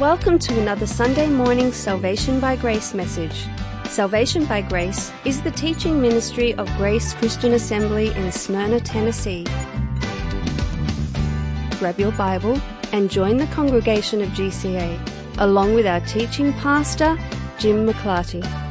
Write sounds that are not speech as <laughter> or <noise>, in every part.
Welcome to another Sunday morning Salvation by Grace message. Salvation by Grace is the teaching ministry of Grace Christian Assembly in Smyrna, Tennessee. Grab your Bible and join the congregation of GCA, along with our teaching pastor, Jim McClarty.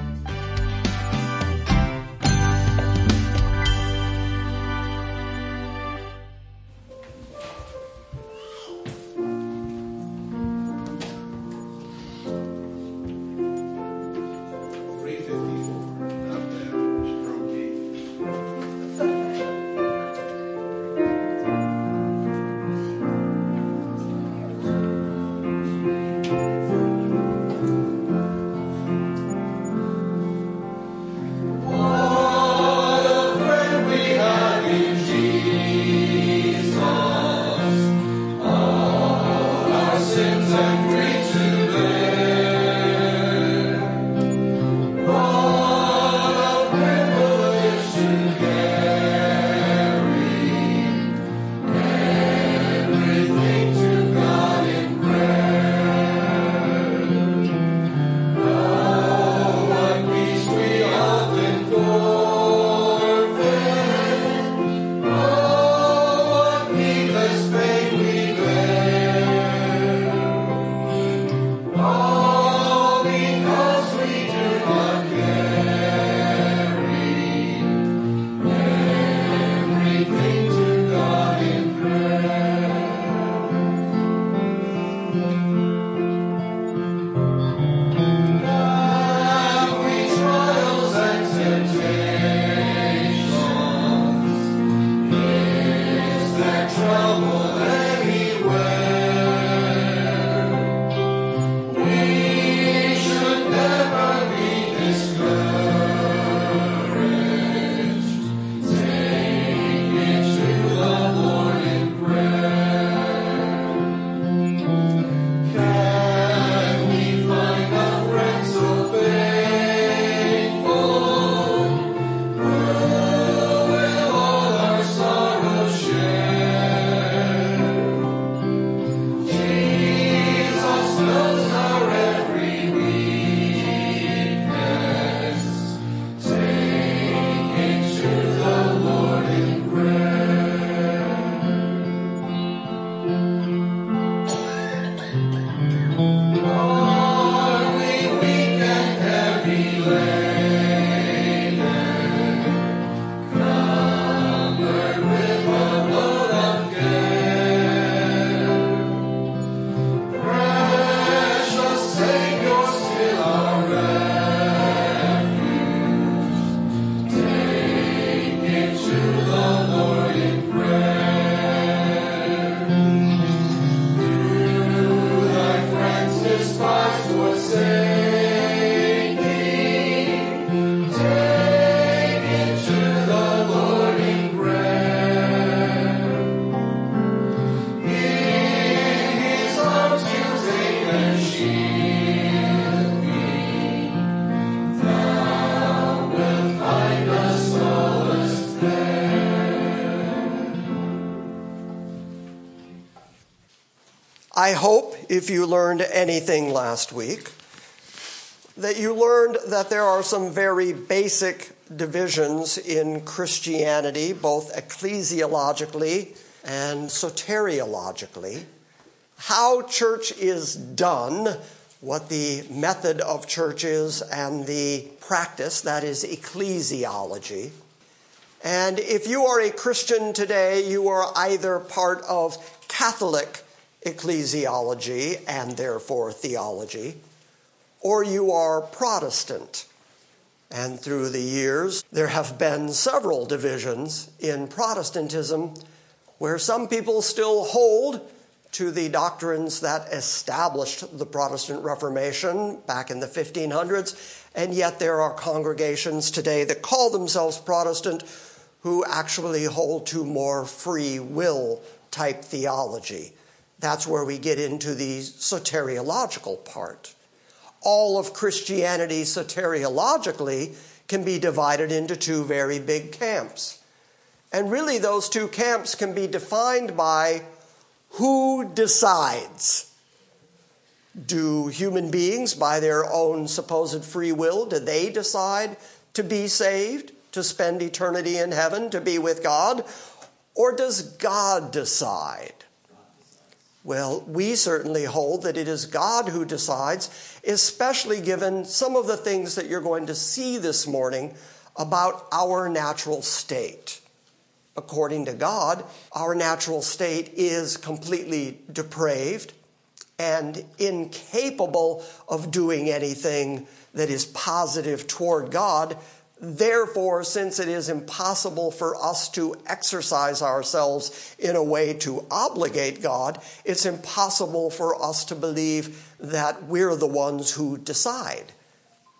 I hope if you learned anything last week, that you learned that there are some very basic divisions in Christianity, both ecclesiologically and soteriologically. How church is done, what the method of church is, and the practice, that is ecclesiology. And if you are a Christian today, you are either part of Catholic ecclesiology and therefore theology, or you are Protestant. And through the years, there have been several divisions in Protestantism where some people still hold to the doctrines that established the Protestant Reformation back in the 1500s, and yet there are congregations today that call themselves Protestant who actually hold to more free will type theology. That's where we get into the soteriological part. All of Christianity soteriologically can be divided into two very big camps. And really, those two camps can be defined by who decides. Do human beings, by their own supposed free will, do they decide to be saved, to spend eternity in heaven, to be with God? Or does God decide? Well, we certainly hold that it is God who decides, especially given some of the things that you're going to see this morning about our natural state. According to God, our natural state is completely depraved and incapable of doing anything that is positive toward God. Therefore, since it is impossible for us to exercise ourselves in a way to obligate God, it's impossible for us to believe that we're the ones who decide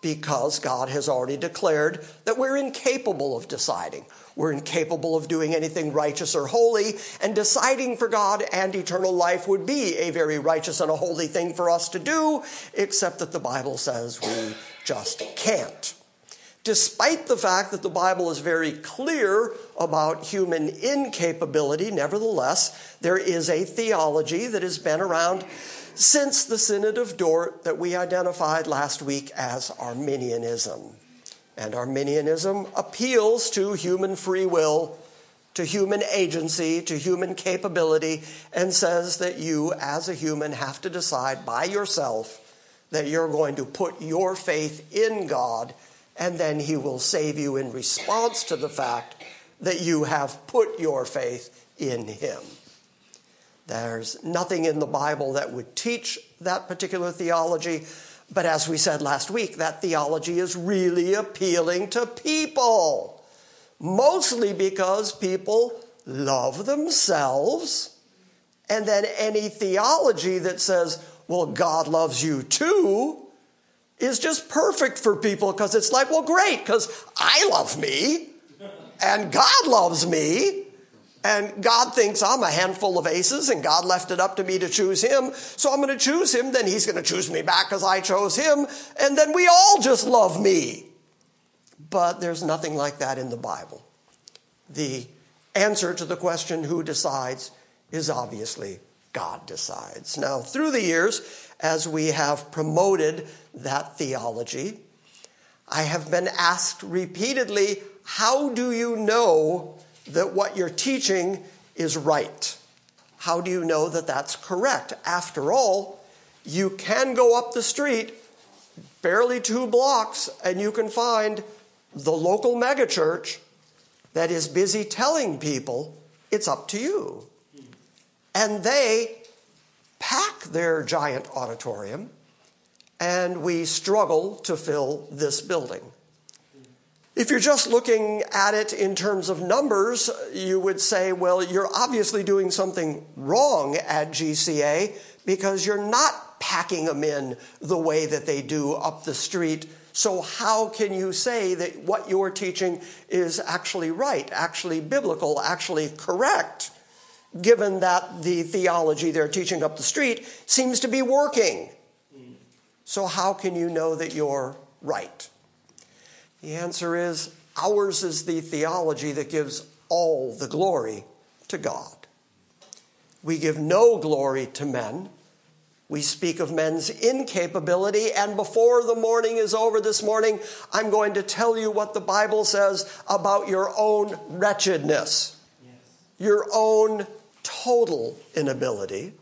because God has already declared that we're incapable of deciding. We're incapable of doing anything righteous or holy, and deciding for God and eternal life would be a very righteous and a holy thing for us to do, except that the Bible says we just can't. Despite the fact that the Bible is very clear about human incapability, nevertheless, there is a theology that has been around since the Synod of Dort that we identified last week as Arminianism. And Arminianism appeals to human free will, to human agency, to human capability, and says that you, as a human, have to decide by yourself that you're going to put your faith in God, and then He will save you in response to the fact that you have put your faith in Him. There's nothing in the Bible that would teach that particular theology. But as we said last week, that theology is really appealing to people. Mostly because people love themselves. And then any theology that says, well, God loves you too, is just perfect for people because it's like, well, great, because I love me and God loves me. And God thinks I'm a handful of aces, and God left it up to me to choose him. So I'm going to choose him. Then he's going to choose me back because I chose him. And then we all just love me. But there's nothing like that in the Bible. The answer to the question, who decides, is obviously God decides. Now, through the years, as we have promoted that theology, I have been asked repeatedly, how do you know that what you're teaching is right? How do you know that that's correct? After all, you can go up the street barely two blocks and you can find the local megachurch that is busy telling people it's up to you. And they pack their giant auditorium, and we struggle to fill this building. If you're just looking at it in terms of numbers, you would say, well, you're obviously doing something wrong at GCA because you're not packing them in the way that they do up the street. So, how can you say that what you're teaching is actually right, actually biblical, actually correct, given that the theology they're teaching up the street seems to be working? So, how can you know that you're right? The answer is ours is the theology that gives all the glory to God. We give no glory to men. We speak of men's incapability, and before the morning is over this morning, I'm going to tell you what the Bible says about your own wretchedness, yes. your own total inability,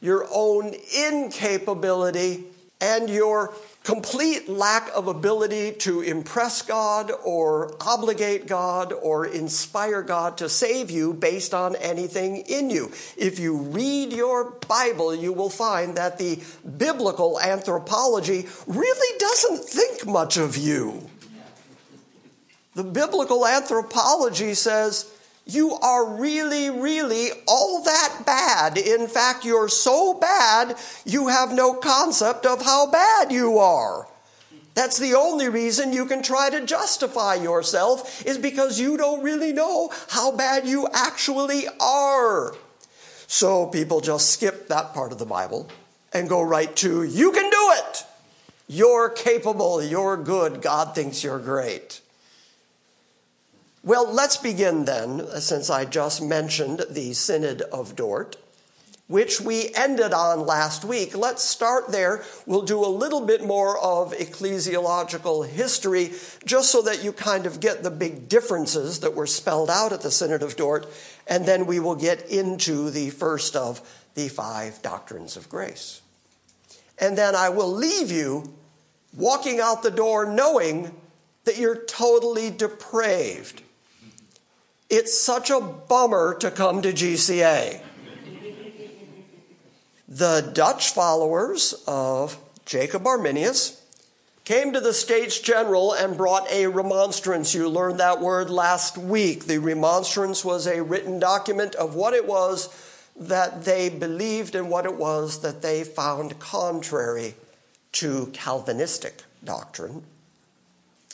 your own incapability, and your complete lack of ability to impress God or obligate God or inspire God to save you based on anything in you. If you read your Bible, you will find that the biblical anthropology really doesn't think much of you. The biblical anthropology says, you are really, really all that bad. In fact, you're so bad, you have no concept of how bad you are. That's the only reason you can try to justify yourself, is because you don't really know how bad you actually are. So people just skip that part of the Bible and go right to, you can do it. You're capable. You're good. God thinks you're great. Well, let's begin then, uh, since I just mentioned the Synod of Dort, which we ended on last week. Let's start there. We'll do a little bit more of ecclesiological history just so that you kind of get the big differences that were spelled out at the Synod of Dort, and then we will get into the first of the five doctrines of grace. And then I will leave you walking out the door knowing that you're totally depraved. It's such a bummer to come to GCA. the Dutch followers of Jacob Arminius came to the States General and brought a remonstrance. You learned that word last week. The remonstrance was a written document of what it was that they believed and what it was that they found contrary to Calvinistic doctrine.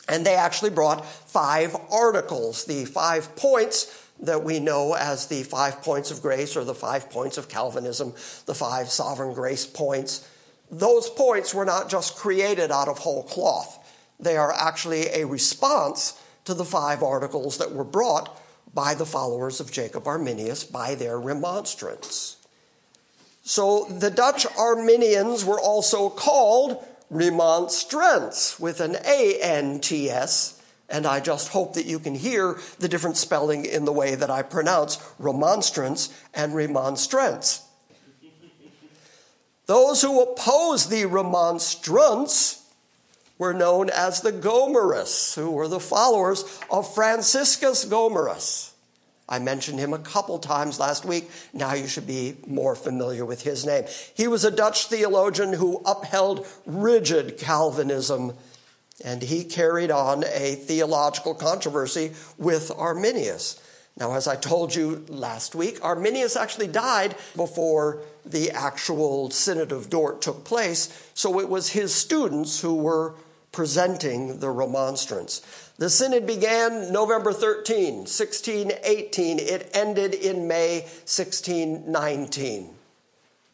And they actually brought five articles, the five points that we know as the five points of grace or the five points of Calvinism, the five sovereign grace points. Those points were not just created out of whole cloth, they are actually a response to the five articles that were brought by the followers of Jacob Arminius by their remonstrance. So the Dutch Arminians were also called remonstrants with an A-N-T-S, and I just hope that you can hear the different spelling in the way that I pronounce remonstrance and remonstrance. Those who opposed the remonstrance were known as the Gomarists, who were the followers of Franciscus Gomarus. I mentioned him a couple times last week. Now you should be more familiar with his name. He was a Dutch theologian who upheld rigid Calvinism, and he carried on a theological controversy with Arminius. Now, as I told you last week, Arminius actually died before the actual Synod of Dort took place, so it was his students who were presenting the remonstrance. The synod began November 13, 1618. It ended in May 1619.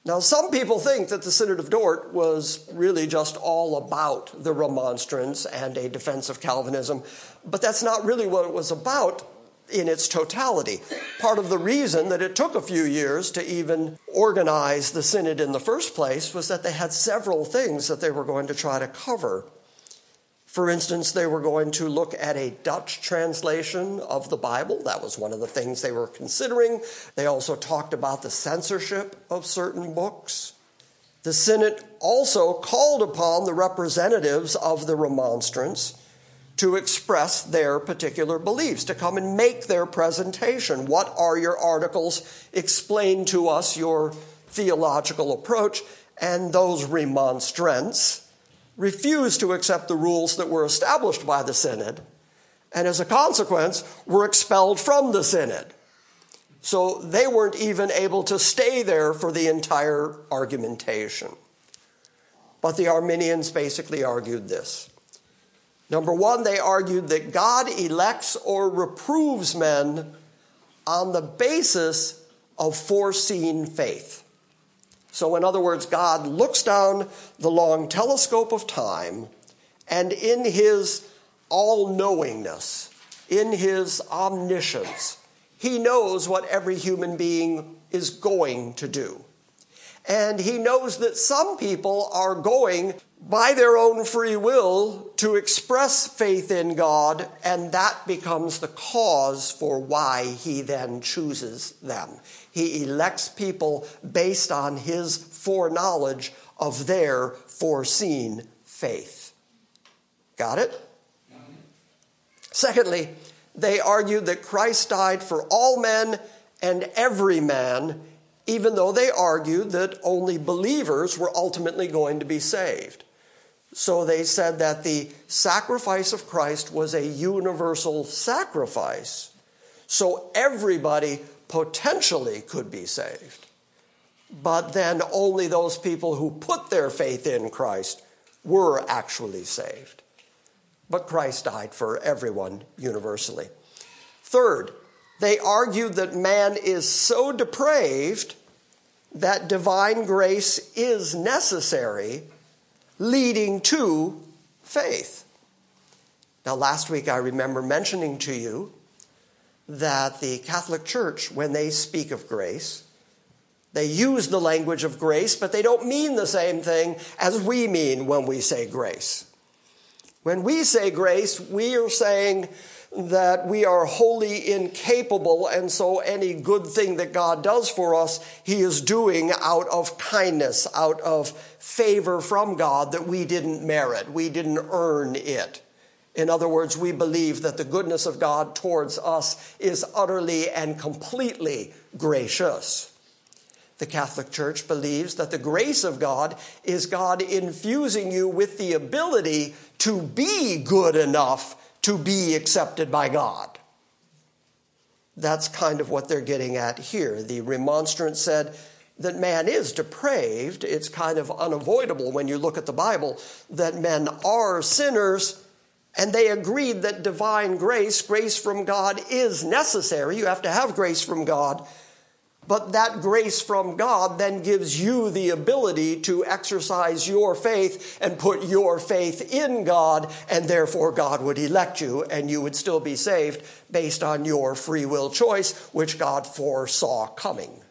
Now, some people think that the Synod of Dort was really just all about the remonstrance and a defense of Calvinism, but that's not really what it was about in its totality. Part of the reason that it took a few years to even organize the synod in the first place was that they had several things that they were going to try to cover. For instance, they were going to look at a Dutch translation of the Bible. That was one of the things they were considering. They also talked about the censorship of certain books. The Synod also called upon the representatives of the remonstrants to express their particular beliefs, to come and make their presentation. What are your articles? Explain to us your theological approach. And those remonstrants refused to accept the rules that were established by the synod, and as a consequence, were expelled from the synod. So they weren't even able to stay there for the entire argumentation. But the Arminians basically argued this. Number one, they argued that God elects or reproves men on the basis of foreseen faith. So, in other words, God looks down the long telescope of time, and in his all knowingness, in his omniscience, he knows what every human being is going to do. And he knows that some people are going by their own free will to express faith in God, and that becomes the cause for why he then chooses them. He elects people based on his foreknowledge of their foreseen faith. Got it? Secondly, they argued that Christ died for all men and every man, even though they argued that only believers were ultimately going to be saved. So they said that the sacrifice of Christ was a universal sacrifice. So everybody potentially could be saved. But then only those people who put their faith in Christ were actually saved. But Christ died for everyone universally. Third, they argued that man is so depraved that divine grace is necessary, leading to faith. Now, last week I remember mentioning to you that the Catholic Church, when they speak of grace, They use the language of grace, but they don't mean the same thing as we mean when we say grace. When we say grace, we are saying that we are wholly incapable, and so any good thing that God does for us, He is doing out of kindness, out of favor from God that we didn't merit, we didn't earn it. In other words, we believe that the goodness of God towards us is utterly and completely gracious. The Catholic Church believes that the grace of God is God infusing you with the ability to be good enough to be accepted by God. That's kind of what they're getting at here. The remonstrant said that man is depraved. It's kind of unavoidable when you look at the Bible that men are sinners. And they agreed that divine grace, grace from God, is necessary. You have to have grace from God but that grace from God then gives you the ability to exercise your faith and put your faith in God, and therefore God would elect you and you would still be saved based on your free will choice, which God foresaw coming.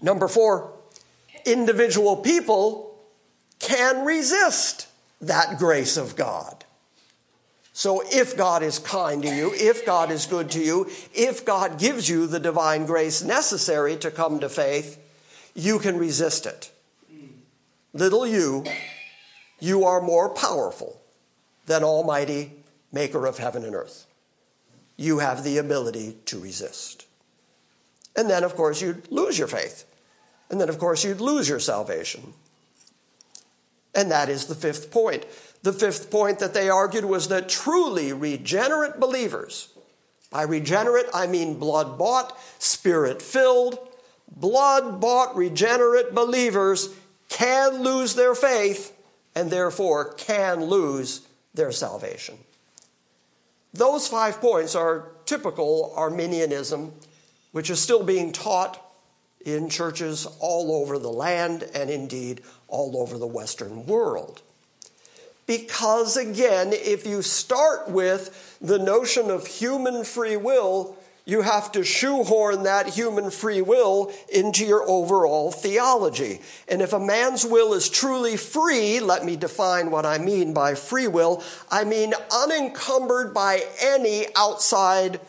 Number four, individual people can resist that grace of God. So if God is kind to you, if God is good to you, if God gives you the divine grace necessary to come to faith, you can resist it. Little you, you are more powerful than Almighty Maker of heaven and earth. You have the ability to resist. And then, of course, you'd lose your faith. And then, of course, you'd lose your salvation. And that is the fifth point. The fifth point that they argued was that truly regenerate believers, by regenerate I mean blood bought, spirit filled, blood bought regenerate believers can lose their faith and therefore can lose their salvation. Those five points are typical Arminianism, which is still being taught in churches all over the land and indeed all over the Western world. Because again, if you start with the notion of human free will, you have to shoehorn that human free will into your overall theology. And if a man's will is truly free, let me define what I mean by free will. I mean unencumbered by any outside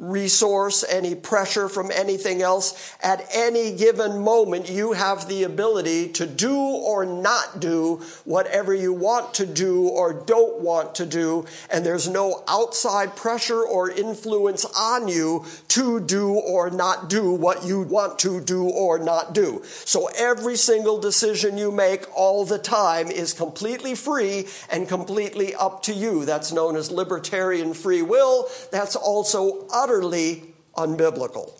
resource, any pressure from anything else. At any given moment, you have the ability to do or not do whatever you want to do or don't want to do. And there's no outside pressure or influence on you to do or not do what you want to do or not do. So every single decision you make all the time is completely free and completely up to you. That's known as libertarian free will. That's also utterly unbiblical.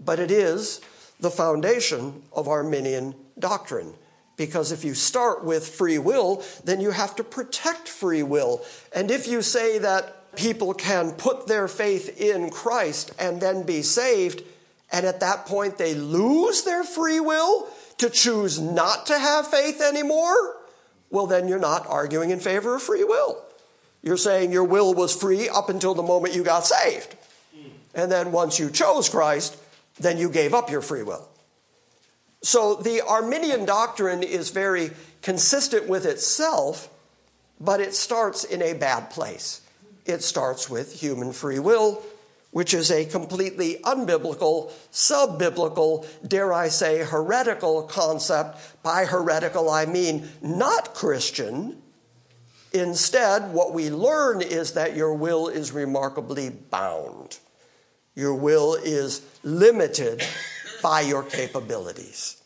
But it is the foundation of Arminian doctrine. Because if you start with free will, then you have to protect free will. And if you say that people can put their faith in Christ and then be saved, and at that point they lose their free will to choose not to have faith anymore, well, then you're not arguing in favor of free will. You're saying your will was free up until the moment you got saved. And then once you chose Christ, then you gave up your free will. So the Arminian doctrine is very consistent with itself, but it starts in a bad place. It starts with human free will, which is a completely unbiblical, sub biblical, dare I say, heretical concept. By heretical, I mean not Christian. Instead, what we learn is that your will is remarkably bound. Your will is limited by your capabilities.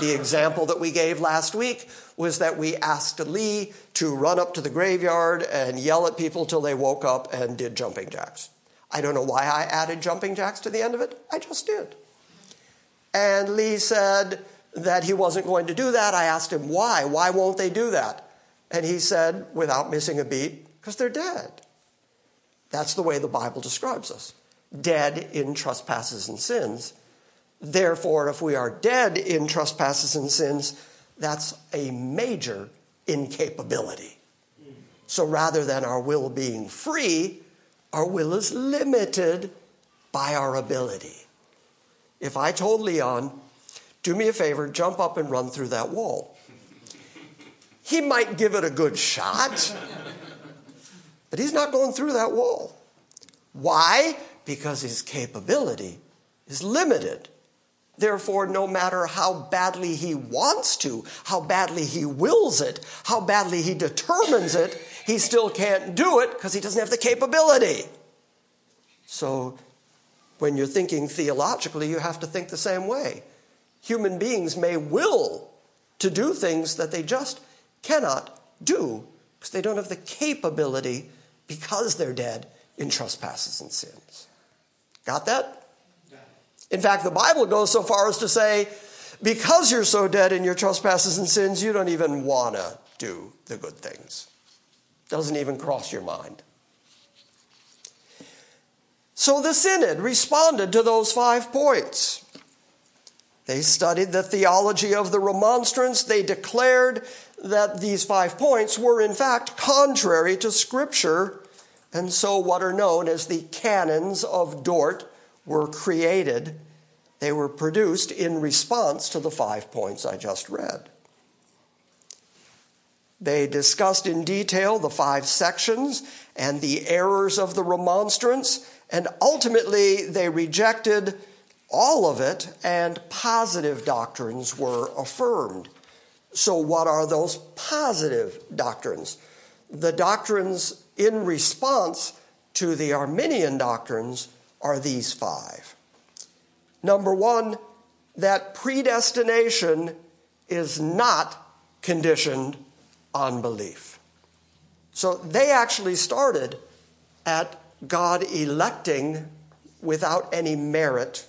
The example that we gave last week was that we asked Lee to run up to the graveyard and yell at people till they woke up and did jumping jacks. I don't know why I added jumping jacks to the end of it. I just did. And Lee said that he wasn't going to do that. I asked him why. Why won't they do that? And he said, without missing a beat, because they're dead. That's the way the Bible describes us dead in trespasses and sins. Therefore, if we are dead in trespasses and sins, that's a major incapability. So rather than our will being free, our will is limited by our ability. If I told Leon do me a favor, jump up and run through that wall. He might give it a good shot, but he's not going through that wall. Why? Because his capability is limited. Therefore, no matter how badly he wants to, how badly he wills it, how badly he determines it, he still can't do it because he doesn't have the capability. So, when you're thinking theologically, you have to think the same way. Human beings may will to do things that they just cannot do because they don't have the capability because they're dead in trespasses and sins. Got that? In fact, the Bible goes so far as to say, because you're so dead in your trespasses and sins, you don't even want to do the good things. Doesn't even cross your mind. So the Synod responded to those five points. They studied the theology of the remonstrance. They declared that these five points were, in fact, contrary to Scripture. And so, what are known as the canons of Dort were created, they were produced in response to the five points I just read. They discussed in detail the five sections and the errors of the remonstrance, and ultimately they rejected all of it, and positive doctrines were affirmed. So, what are those positive doctrines? The doctrines in response to the Arminian doctrines are these five. Number one, that predestination is not conditioned on belief. So they actually started at God electing without any merit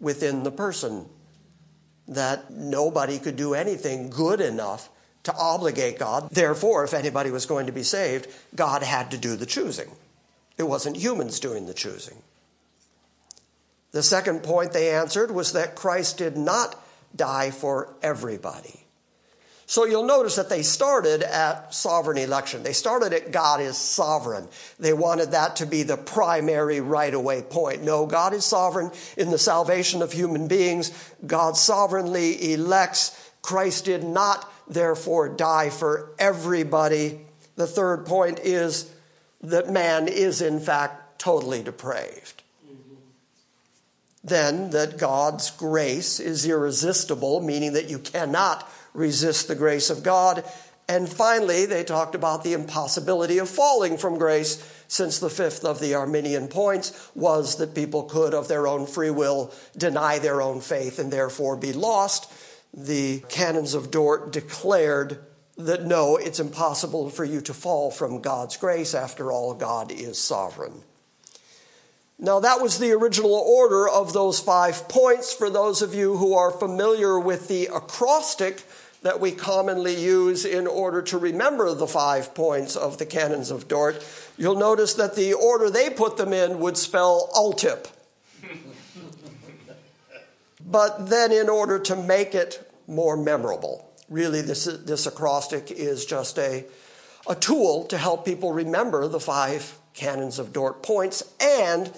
within the person, that nobody could do anything good enough to obligate God. Therefore, if anybody was going to be saved, God had to do the choosing. It wasn't humans doing the choosing. The second point they answered was that Christ did not die for everybody. So you'll notice that they started at sovereign election. They started at God is sovereign. They wanted that to be the primary right away point. No, God is sovereign in the salvation of human beings. God sovereignly elects. Christ did not, therefore, die for everybody. The third point is that man is, in fact, totally depraved mm-hmm. then that God's grace is irresistible, meaning that you cannot resist the grace of God. And finally, they talked about the impossibility of falling from grace, since the fifth of the Arminian points was that people could, of their own free will, deny their own faith and therefore be lost. The canons of Dort declared that no, it's impossible for you to fall from God's grace. After all, God is sovereign. Now, that was the original order of those five points. For those of you who are familiar with the acrostic that we commonly use in order to remember the five points of the canons of Dort, you'll notice that the order they put them in would spell ultip. But then, in order to make it more memorable, really, this, this acrostic is just a, a tool to help people remember the five canons of Dort points. And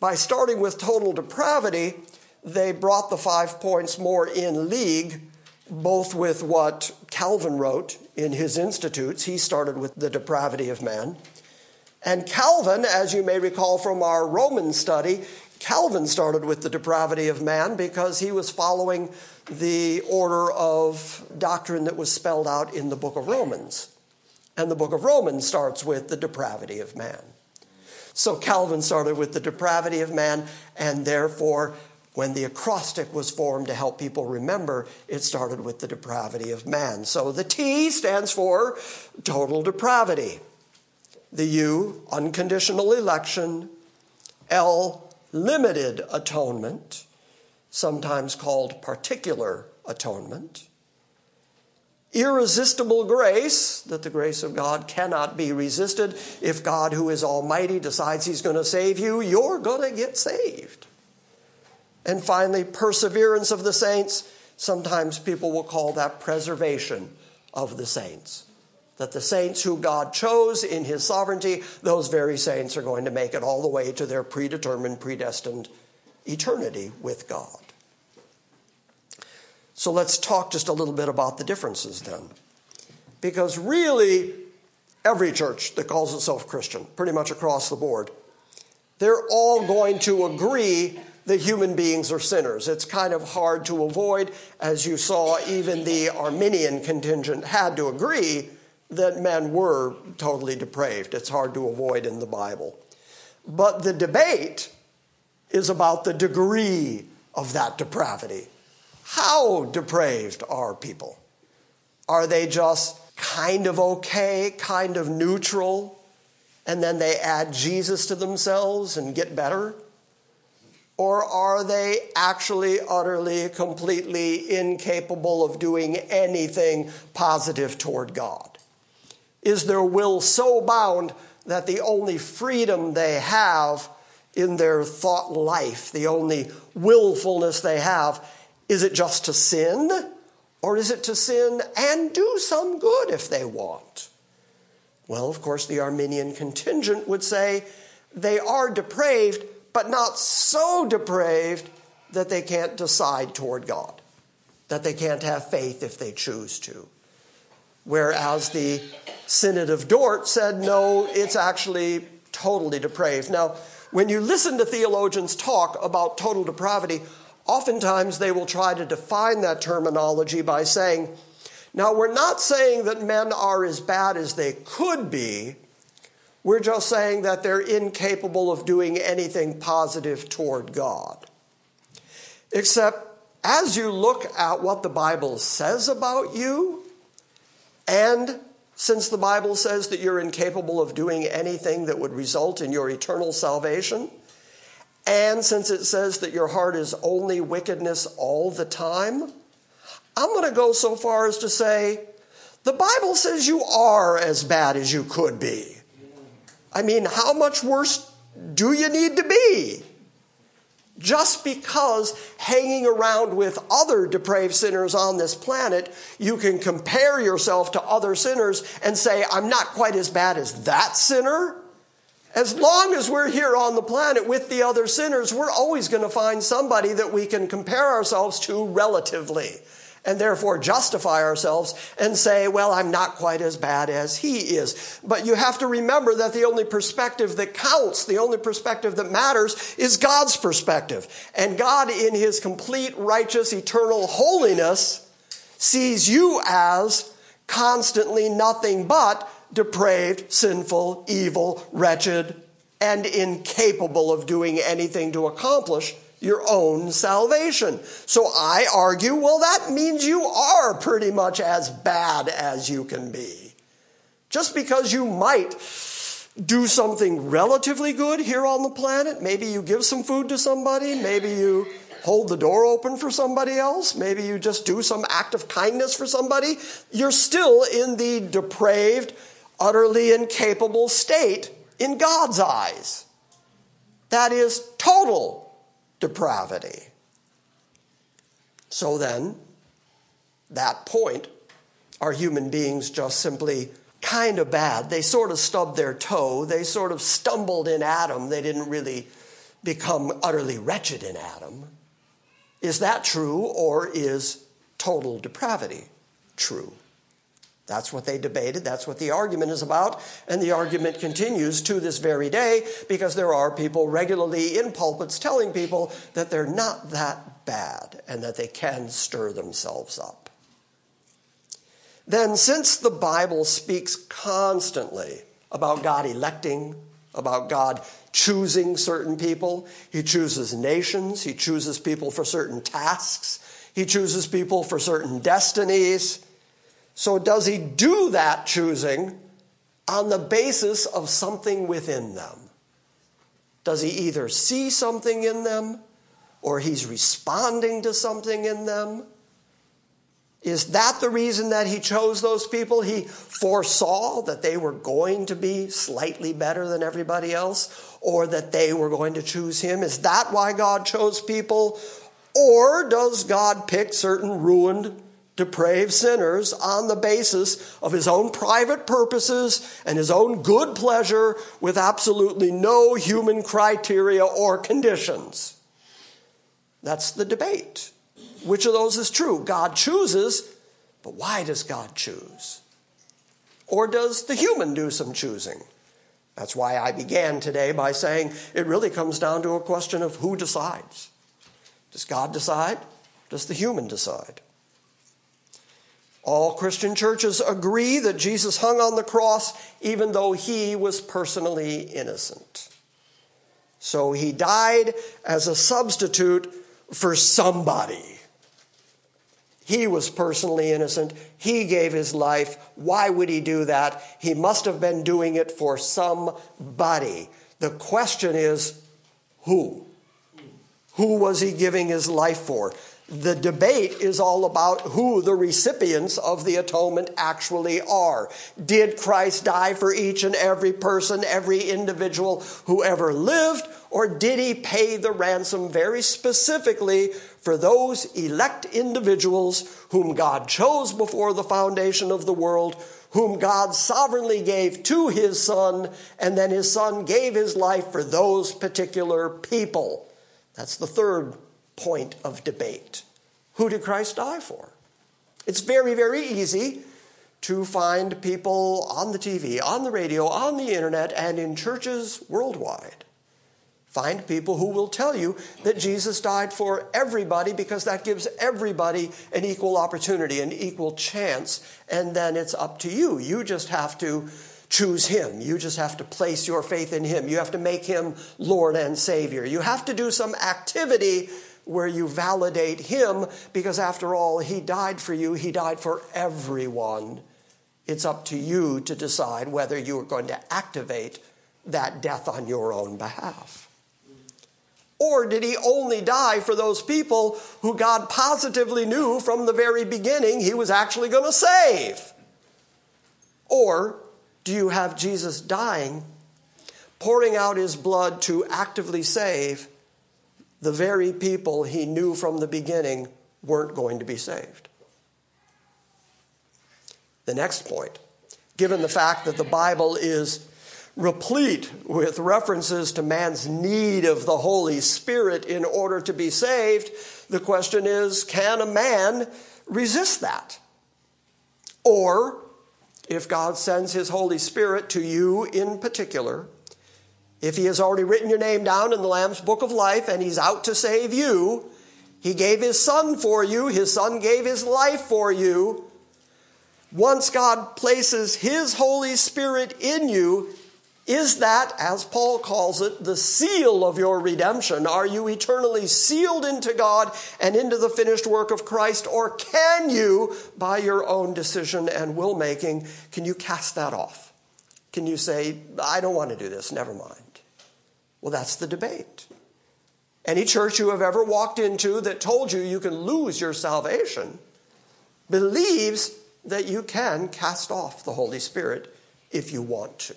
by starting with total depravity, they brought the five points more in league, both with what Calvin wrote in his Institutes. He started with the depravity of man. And Calvin, as you may recall from our Roman study, Calvin started with the depravity of man because he was following the order of doctrine that was spelled out in the book of Romans. And the book of Romans starts with the depravity of man. So Calvin started with the depravity of man, and therefore, when the acrostic was formed to help people remember, it started with the depravity of man. So the T stands for total depravity. The U, unconditional election. L, limited atonement, sometimes called particular atonement irresistible grace, that the grace of God cannot be resisted. If God, who is almighty, decides he's going to save you, you're going to get saved. And finally, perseverance of the saints. Sometimes people will call that preservation of the saints. That the saints who God chose in his sovereignty, those very saints are going to make it all the way to their predetermined, predestined eternity with God. So let's talk just a little bit about the differences then. Because really, every church that calls itself Christian, pretty much across the board, they're all going to agree that human beings are sinners. It's kind of hard to avoid. As you saw, even the Arminian contingent had to agree that men were totally depraved. It's hard to avoid in the Bible. But the debate is about the degree of that depravity. How depraved are people? Are they just kind of okay, kind of neutral, and then they add Jesus to themselves and get better? Or are they actually utterly, completely incapable of doing anything positive toward God? Is their will so bound that the only freedom they have in their thought life, the only willfulness they have, is it just to sin? Or is it to sin and do some good if they want? Well, of course, the Arminian contingent would say they are depraved, but not so depraved that they can't decide toward God, that they can't have faith if they choose to. Whereas the Synod of Dort said, no, it's actually totally depraved. Now, when you listen to theologians talk about total depravity, oftentimes they will try to define that terminology by saying, now, we're not saying that men are as bad as they could be, we're just saying that they're incapable of doing anything positive toward God. Except as you look at what the Bible says about you, and since the Bible says that you're incapable of doing anything that would result in your eternal salvation, and since it says that your heart is only wickedness all the time, I'm going to go so far as to say the Bible says you are as bad as you could be. I mean, how much worse do you need to be? Just because hanging around with other depraved sinners on this planet, you can compare yourself to other sinners and say, I'm not quite as bad as that sinner. As long as we're here on the planet with the other sinners, we're always going to find somebody that we can compare ourselves to relatively and therefore justify ourselves and say, well, I'm not quite as bad as he is. But you have to remember that the only perspective that counts, the only perspective that matters is God's perspective. And God, in his complete, righteous, eternal holiness, sees you as constantly nothing but depraved, sinful, evil, wretched, and incapable of doing anything to accomplish your own salvation. So I argue, well, that means you are pretty much as bad as you can be. Just because you might do something relatively good here on the planet, maybe you give some food to somebody, maybe you hold the door open for somebody else, maybe you just do some act of kindness for somebody, you're still in the depraved, utterly incapable state in God's eyes. That is total depravity. So then, that point, are human beings just simply kind of bad? They sort of stubbed their toe, they sort of stumbled in Adam, they didn't really become utterly wretched in Adam. Is that true, or is total depravity true? That's what they debated. That's what the argument is about. And the argument continues to this very day because there are people regularly in pulpits telling people that they're not that bad and that they can stir themselves up. Then, since the Bible speaks constantly about God electing, about God choosing certain people, He chooses nations, He chooses people for certain tasks, He chooses people for certain destinies. So, does he do that choosing on the basis of something within them? Does he either see something in them or he's responding to something in them? Is that the reason that he chose those people? He foresaw that they were going to be slightly better than everybody else or that they were going to choose him? Is that why God chose people? Or does God pick certain ruined depraved sinners on the basis of his own private purposes and his own good pleasure with absolutely no human criteria or conditions. That's the debate Which of those is true? God chooses, but why does God choose? Or does the human do some choosing? That's why I began today by saying it really comes down to a question of who decides. Does God decide? Does the human decide? All Christian churches agree that Jesus hung on the cross even though he was personally innocent. So he died as a substitute for somebody. He was personally innocent. He gave his life. Why would he do that? He must have been doing it for somebody. The question is who? Who was he giving his life for? The debate is all about who the recipients of the atonement actually are. Did Christ die for each and every person, every individual who ever lived, or did he pay the ransom very specifically for those elect individuals whom God chose before the foundation of the world, whom God sovereignly gave to his Son, and then his Son gave his life for those particular people? That's the third point of debate. Who did Christ die for? It's very, very easy to find people on the TV, on the radio, on the internet, and in churches worldwide Find people who will tell you that Jesus died for everybody because that gives everybody an equal opportunity, an equal chance, and then it's up to you. You just have to choose Him. You just have to place your faith in Him. You have to make Him Lord and Savior. You have to do some activity where you validate Him because, after all, He died for you, He died for everyone. It's up to you to decide whether you are going to activate that death on your own behalf. Or did he only die for those people who God positively knew from the very beginning he was actually going to save? Or do you have Jesus dying, pouring out his blood to actively save the very people he knew from the beginning weren't going to be saved? The next point, given the fact that the Bible is replete with references to man's need of the Holy Spirit in order to be saved. The question is can a man resist that? Or, if God sends his Holy Spirit to you in particular, if he has already written your name down in the Lamb's Book of Life and he's out to save you, he gave his son for you, his son gave his life for you. Once God places his Holy Spirit in you, is that, as Paul calls it, the seal of your redemption? Are you eternally sealed into God and into the finished work of Christ? Or can you, by your own decision and will making, can you cast that off? Can you say, I don't want to do this, never mind? Well, that's the debate. Any church you have ever walked into that told you you can lose your salvation believes that you can cast off the Holy Spirit if you want to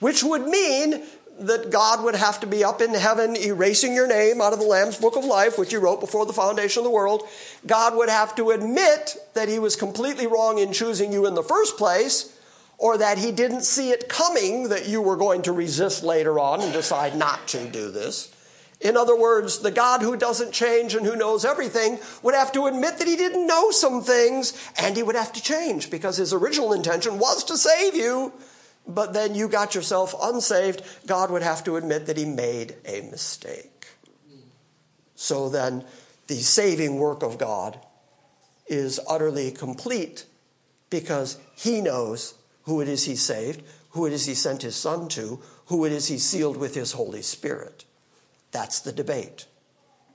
which would mean that God would have to be up in heaven erasing your name out of the Lamb's Book of Life, which he wrote before the foundation of the world. God would have to admit that he was completely wrong in choosing you in the first place, or that he didn't see it coming that you were going to resist later on and decide not to do this. In other words, the God who doesn't change and who knows everything would have to admit that he didn't know some things and he would have to change because his original intention was to save you but then you got yourself unsaved, God would have to admit that he made a mistake. So then, the saving work of God is utterly complete because he knows who it is he saved, who it is he sent his son to, who it is he sealed with his Holy Spirit. That's the debate.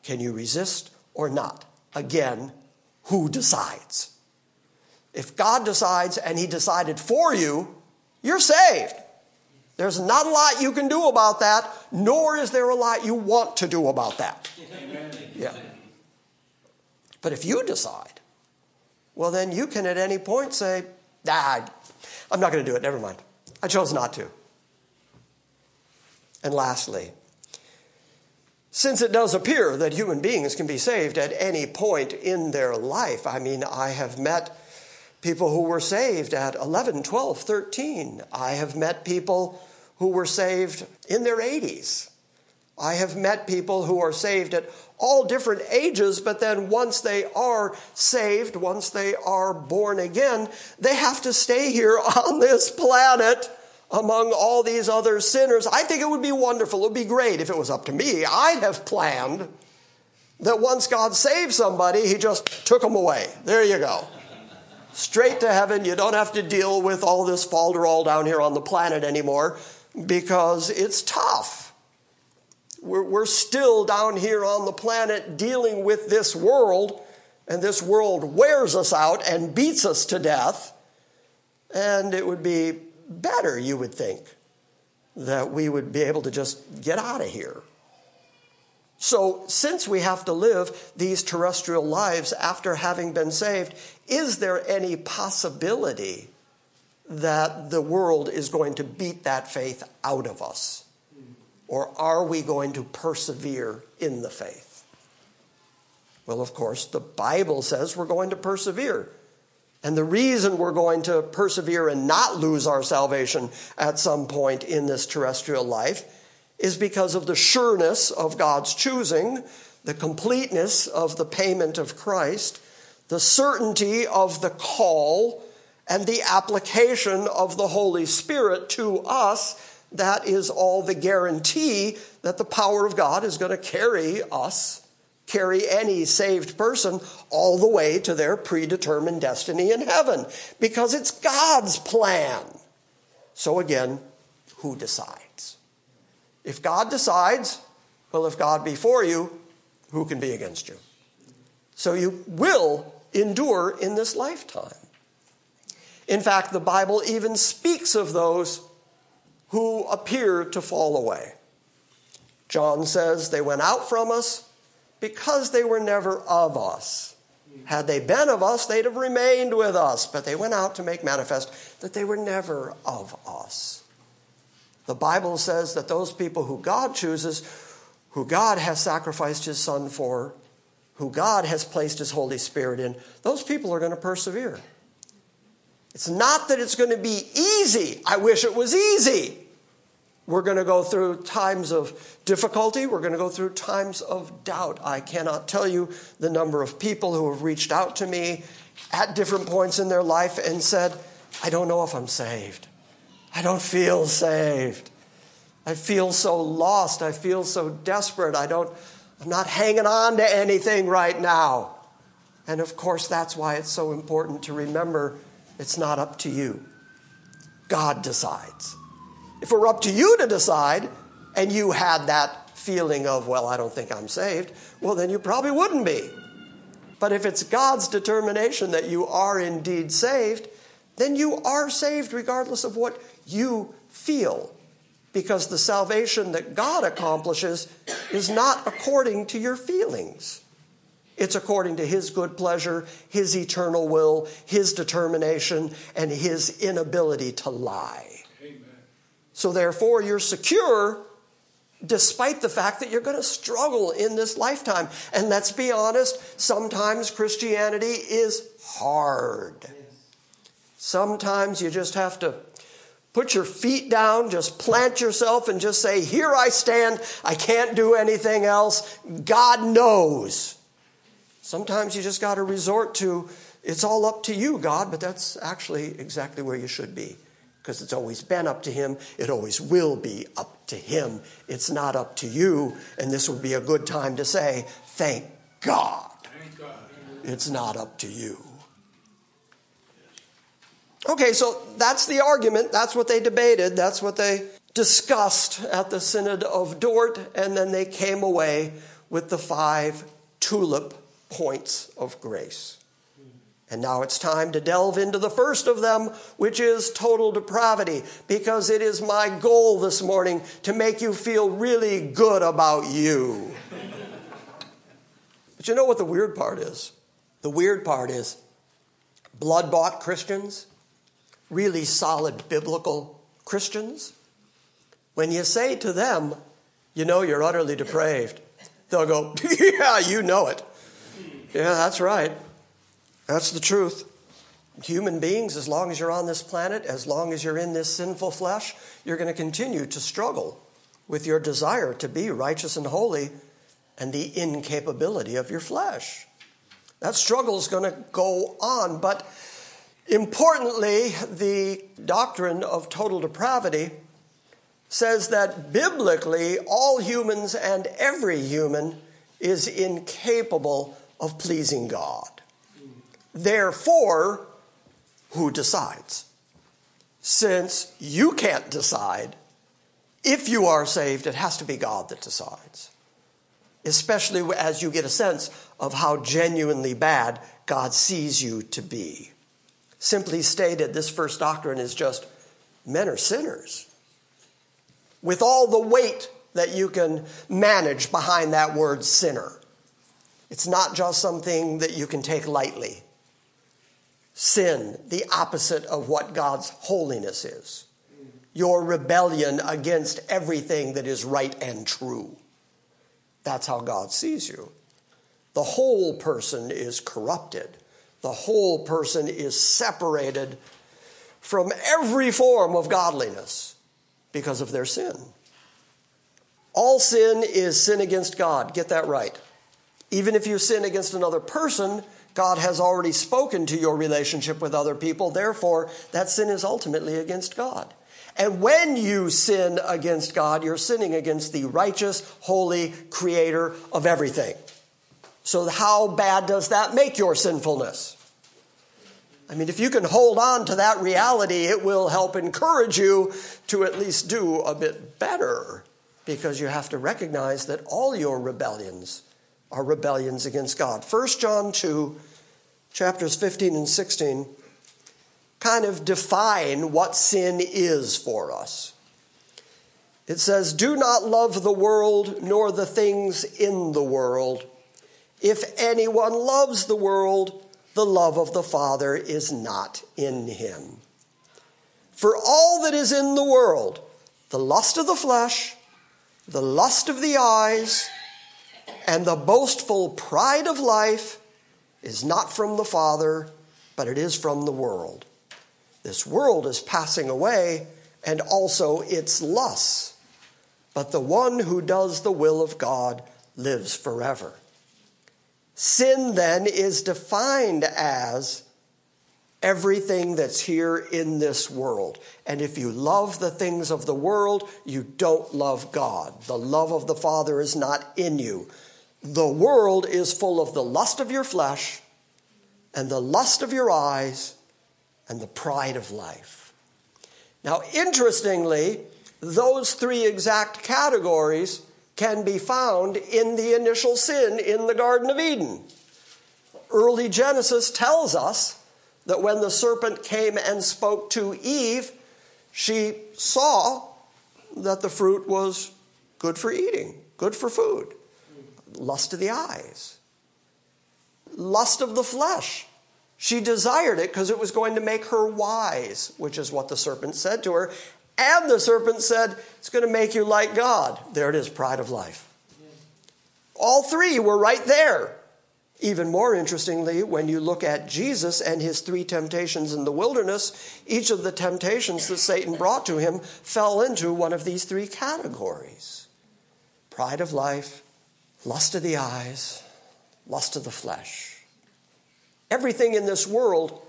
Can you resist or not? Again, who decides? If God decides and he decided for you, you're saved. There's not a lot you can do about that, nor is there a lot you want to do about that. Amen. Yeah. But if you decide, well, then you can at any point say, nah, I'm not going to do it. Never mind. I chose not to. And lastly, since it does appear that human beings can be saved at any point in their life, I mean, I have met people who were saved at 11, 12, 13. I have met people who were saved in their 80s. I have met people who are saved at all different ages, but then once they are saved, once they are born again, they have to stay here <laughs> on this planet among all these other sinners. I think it would be wonderful, it would be great if it was up to me. I'd have planned that once God saved somebody, he just took them away. There you go. Straight to heaven. You don't have to deal with all this falderall down here on the planet anymore because it's tough. We're, we're still down here on the planet dealing with this world, and this world wears us out and beats us to death. And it would be better, you would think, that we would be able to just get out of here. So, since we have to live these terrestrial lives after having been saved, is there any possibility that the world is going to beat that faith out of us? Or are we going to persevere in the faith? Well, of course, the Bible says we're going to persevere. And the reason we're going to persevere and not lose our salvation at some point in this terrestrial life is because of the sureness of God's choosing, the completeness of the payment of Christ, the certainty of the call, and the application of the Holy Spirit to us that is all the guarantee that the power of God is going to carry us, carry any saved person all the way to their predetermined destiny in heaven, because it's God's plan. So again, who decides? If God decides, well, if God be for you, who can be against you? So you will endure in this lifetime. In fact, the Bible even speaks of those who appear to fall away. John says they went out from us because they were never of us. Had they been of us, they'd have remained with us, but they went out to make manifest that they were never of us. The Bible says that those people who God chooses, who God has sacrificed his Son for, who God has placed his Holy Spirit in, those people are going to persevere. It's not that it's going to be easy. I wish it was easy. We're going to go through times of difficulty. We're going to go through times of doubt. I cannot tell you the number of people who have reached out to me at different points in their life and said, I don't know if I'm saved. I don't feel saved. I feel so lost. I feel so desperate. I don't, I'm not hanging on to anything right now. And of course, that's why it's so important to remember it's not up to you. God decides. If it were up to you to decide, and you had that feeling of, well, I don't think I'm saved, well, then you probably wouldn't be. But if it's God's determination that you are indeed saved, then you are saved regardless of what you feel. Because the salvation that God accomplishes is not according to your feelings. It's according to His good pleasure, His eternal will, His determination, and His inability to lie. So therefore, you're secure despite the fact that you're going to struggle in this lifetime. And let's be honest, sometimes Christianity is hard. Sometimes you just have to put your feet down, just plant yourself, and just say, Here I stand. I can't do anything else. God knows. Sometimes you just got to resort to, It's all up to you, God, but that's actually exactly where you should be because it's always been up to him. It always will be up to him. It's not up to you. And this would be a good time to say, Thank God. Thank God. It's not up to you. Okay, so that's the argument. That's what they debated. That's what they discussed at the Synod of Dort. And then they came away with the five tulip points of grace. And now it's time to delve into the first of them, which is total depravity, because it is my goal this morning to make you feel really good about you. but you know what the weird part is? The weird part is blood bought Christians, really solid biblical Christians, when you say to them, you know you're utterly depraved, they'll go, <laughs> yeah, you know it. Yeah, that's right. That's the truth. Human beings, as long as you're on this planet, as long as you're in this sinful flesh, you're going to continue to struggle with your desire to be righteous and holy and the incapability of your flesh. That struggle is going to go on, but importantly, the doctrine of total depravity says that biblically, all humans and every human is incapable of pleasing God. Therefore, who decides? Since you can't decide, if you are saved, it has to be God that decides. Especially as you get a sense of how genuinely bad God sees you to be. Simply stated, this first doctrine is just men are sinners. With all the weight that you can manage behind that word sinner. It's not just something that you can take lightly. Sin, the opposite of what God's holiness is. Your rebellion against everything that is right and true. That's how God sees you. The whole person is corrupted. The whole person is separated from every form of godliness because of their sin. All sin is sin against God. Get that right. Even if you sin against another person, God has already spoken to your relationship with other people. Therefore, that sin is ultimately against God. And when you sin against God, you're sinning against the righteous, holy creator of everything. So, how bad does that make your sinfulness? I mean, if you can hold on to that reality, it will help encourage you to at least do a bit better because you have to recognize that all your rebellions are rebellions against God. 1 John 2, chapters 15 and 16, kind of define what sin is for us. It says, Do not love the world nor the things in the world. If anyone loves the world, the love of the Father is not in him. For all that is in the world, the lust of the flesh, the lust of the eyes, and the boastful pride of life is not from the Father, but it is from the world. This world is passing away, and also its lusts. But the one who does the will of God lives forever. Sin then is defined as everything that's here in this world. And if you love the things of the world, you don't love God. The love of the Father is not in you. The world is full of the lust of your flesh and the lust of your eyes and the pride of life. Now, interestingly, those three exact categories can be found in the initial sin in the Garden of Eden. Early Genesis tells us that when the serpent came and spoke to Eve, she saw that the fruit was good for eating, good for food. Lust of the eyes, lust of the flesh. She desired it because it was going to make her wise, which is what the serpent said to her. And the serpent said, It's going to make you like God. There it is, pride of life. All three were right there. Even more interestingly, when you look at Jesus and his three temptations in the wilderness, each of the temptations that Satan brought to him fell into one of these three categories pride of life, lust of the eyes, lust of the flesh. Everything in this world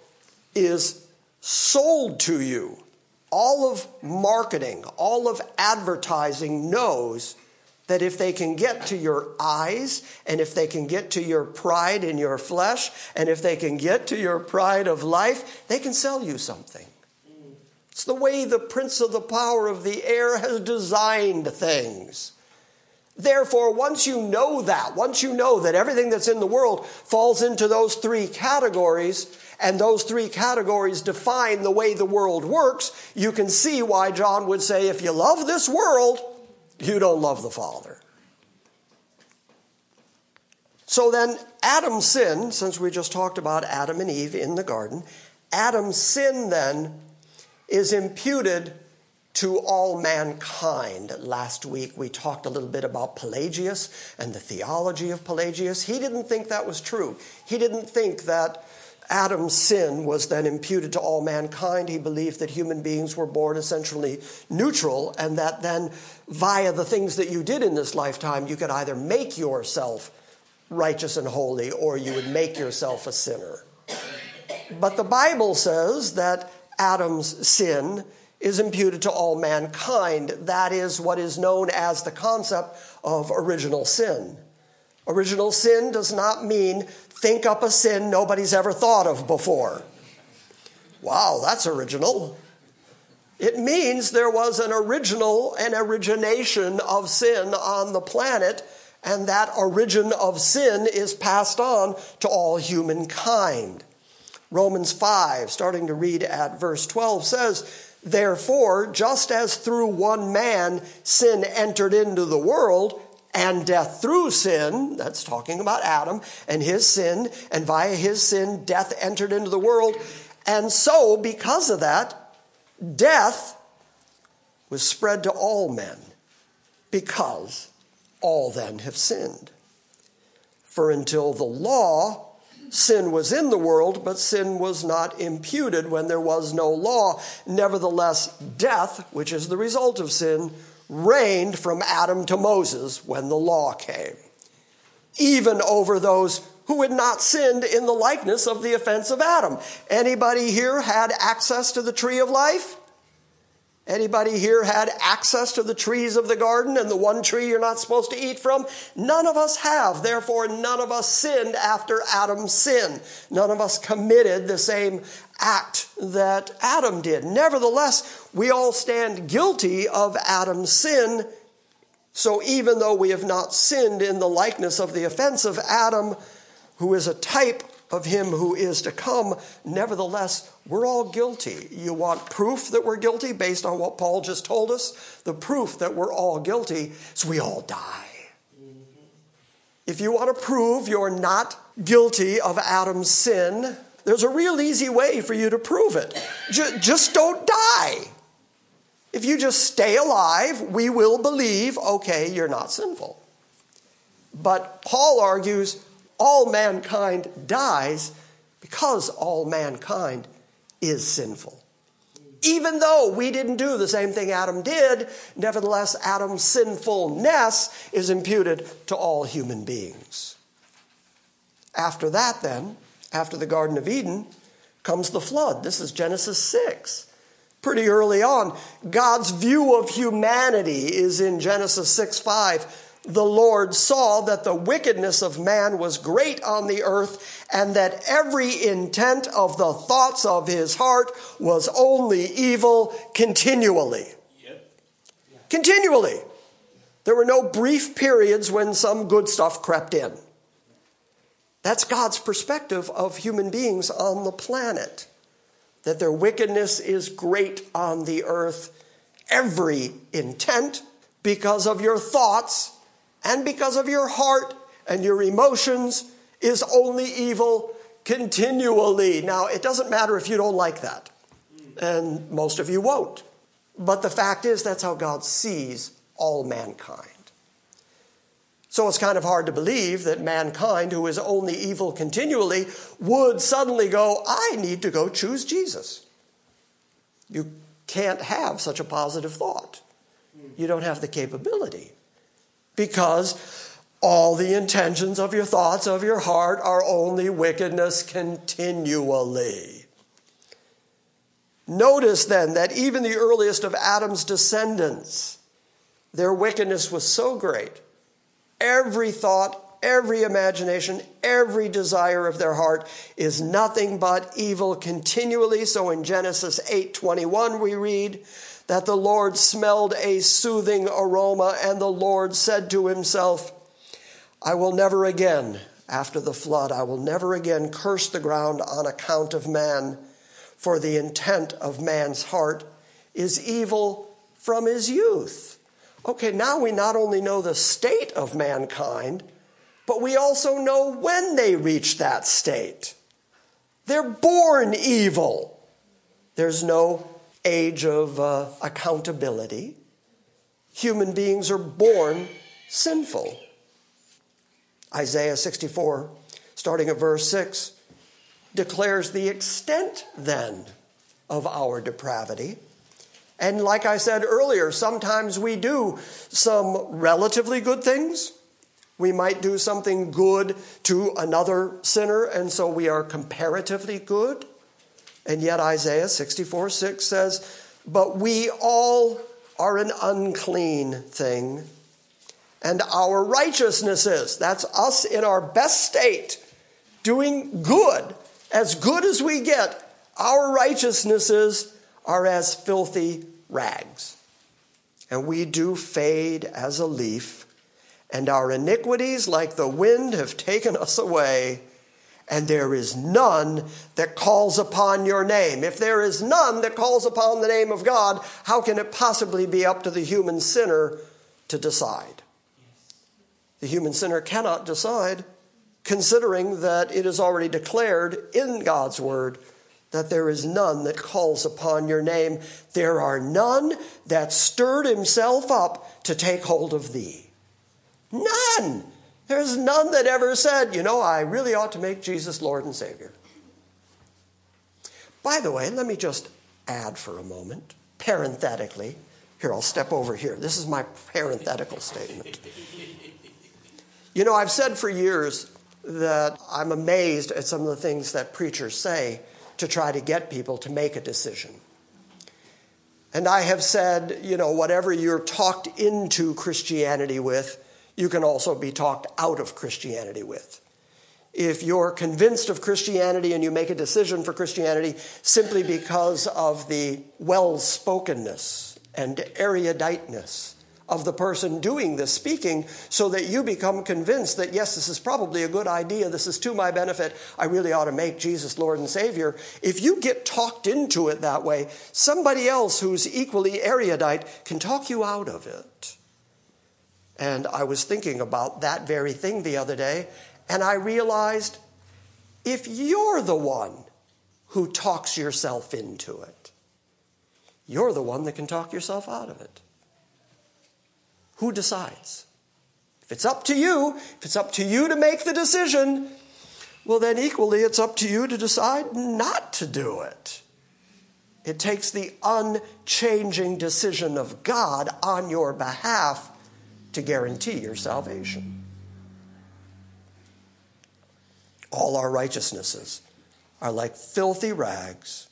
is sold to you. All of marketing, all of advertising knows that if they can get to your eyes, and if they can get to your pride in your flesh, and if they can get to your pride of life, they can sell you something. It's the way the prince of the power of the air has designed things. Therefore, once you know that, once you know that everything that's in the world falls into those three categories, and those three categories define the way the world works, you can see why John would say, if you love this world, you don't love the Father. So then, Adam's sin, since we just talked about Adam and Eve in the garden, Adam's sin then is imputed to all mankind. Last week we talked a little bit about Pelagius and the theology of Pelagius. He didn't think that was true. He didn't think that Adam's sin was then imputed to all mankind. He believed that human beings were born essentially neutral and that then, via the things that you did in this lifetime, you could either make yourself righteous and holy or you would make yourself a sinner. But the Bible says that Adam's sin is imputed to all mankind. That is what is known as the concept of original sin. Original sin does not mean think up a sin nobody's ever thought of before. Wow, that's original. It means there was an original and origination of sin on the planet, and that origin of sin is passed on to all humankind. Romans 5, starting to read at verse 12, says, Therefore, just as through one man sin entered into the world, and death through sin, that's talking about Adam and his sin, and via his sin, death entered into the world. And so, because of that, death was spread to all men, because all then have sinned. For until the law, sin was in the world, but sin was not imputed when there was no law. Nevertheless, death, which is the result of sin, reigned from Adam to Moses when the law came, even over those who had not sinned in the likeness of the offense of Adam. Anybody here had access to the tree of life? Anybody here had access to the trees of the garden and the one tree you're not supposed to eat from? None of us have. Therefore, none of us sinned after Adam's sin. None of us committed the same act that Adam did. Nevertheless, we all stand guilty of Adam's sin. So even though we have not sinned in the likeness of the offense of Adam, who is a type of him who is to come, nevertheless, we're all guilty. You want proof that we're guilty based on what Paul just told us? The proof that we're all guilty is we all die. If you want to prove you're not guilty of Adam's sin, there's a real easy way for you to prove it. Just don't die. If you just stay alive, we will believe, okay, you're not sinful. But Paul argues all mankind dies because all mankind is sinful. Even though we didn't do the same thing Adam did, nevertheless, Adam's sinfulness is imputed to all human beings. After that, then, after the Garden of Eden, comes the flood. This is Genesis 6. Pretty early on, God's view of humanity is in Genesis 6 5 the Lord saw that the wickedness of man was great on the earth, and that every intent of the thoughts of his heart was only evil continually. Continually. There were no brief periods when some good stuff crept in. That's God's perspective of human beings on the planet. That their wickedness is great on the earth. Every intent, because of your thoughts, and because of your heart and your emotions is only evil continually. Now, it doesn't matter if you don't like that, and most of you won't. But the fact is, that's how God sees all mankind. So it's kind of hard to believe that mankind, who is only evil continually, would suddenly go, I need to go choose Jesus. You can't have such a positive thought. You don't have the capability because all the intentions of your thoughts of your heart are only wickedness continually. Notice then that even the earliest of Adam's descendants, their wickedness was so great. Every thought, every imagination, every desire of their heart is nothing but evil continually. So in Genesis 8:21 we read, that the Lord smelled a soothing aroma, and the Lord said to himself, I will never again, after the flood, I will never again curse the ground on account of man, for the intent of man's heart is evil from his youth. Okay, now we not only know the state of mankind, but we also know when they reach that state. They're born evil. There's no age of uh, accountability, human beings are born sinful. Isaiah 64, starting at verse 6, declares the extent then of our depravity. And like I said earlier, sometimes we do some relatively good things. We might do something good to another sinner, and so we are comparatively good. And yet Isaiah 64 6 says, But we all are an unclean thing, and our righteousnesses, that's us in our best state, doing good, as good as we get, our righteousnesses are as filthy rags. And we do fade as a leaf, and our iniquities, like the wind, have taken us away and there is none that calls upon your name. If there is none that calls upon the name of God, how can it possibly be up to the human sinner to decide? The human sinner cannot decide, considering that it is already declared in God's word that there is none that calls upon your name. There are none that stirred himself up to take hold of thee. None. There's none that ever said, you know, I really ought to make Jesus Lord and Savior. By the way, let me just add for a moment, parenthetically. Here, I'll step over here. This is my parenthetical statement. You know, I've said for years that I'm amazed at some of the things that preachers say to try to get people to make a decision. And I have said, you know, whatever you're talked into Christianity with, you can also be talked out of Christianity with. If you're convinced of Christianity and you make a decision for Christianity simply because of the well spokenness and eruditeness of the person doing the speaking, so that you become convinced that, yes, this is probably a good idea, this is to my benefit, I really ought to make Jesus Lord and Savior. If you get talked into it that way, somebody else who's equally erudite can talk you out of it. And I was thinking about that very thing the other day, and I realized if you're the one who talks yourself into it, you're the one that can talk yourself out of it. Who decides? If it's up to you, if it's up to you to make the decision, well, then equally it's up to you to decide not to do it. It takes the unchanging decision of God on your behalf to guarantee your salvation. All our righteousnesses are like filthy rags.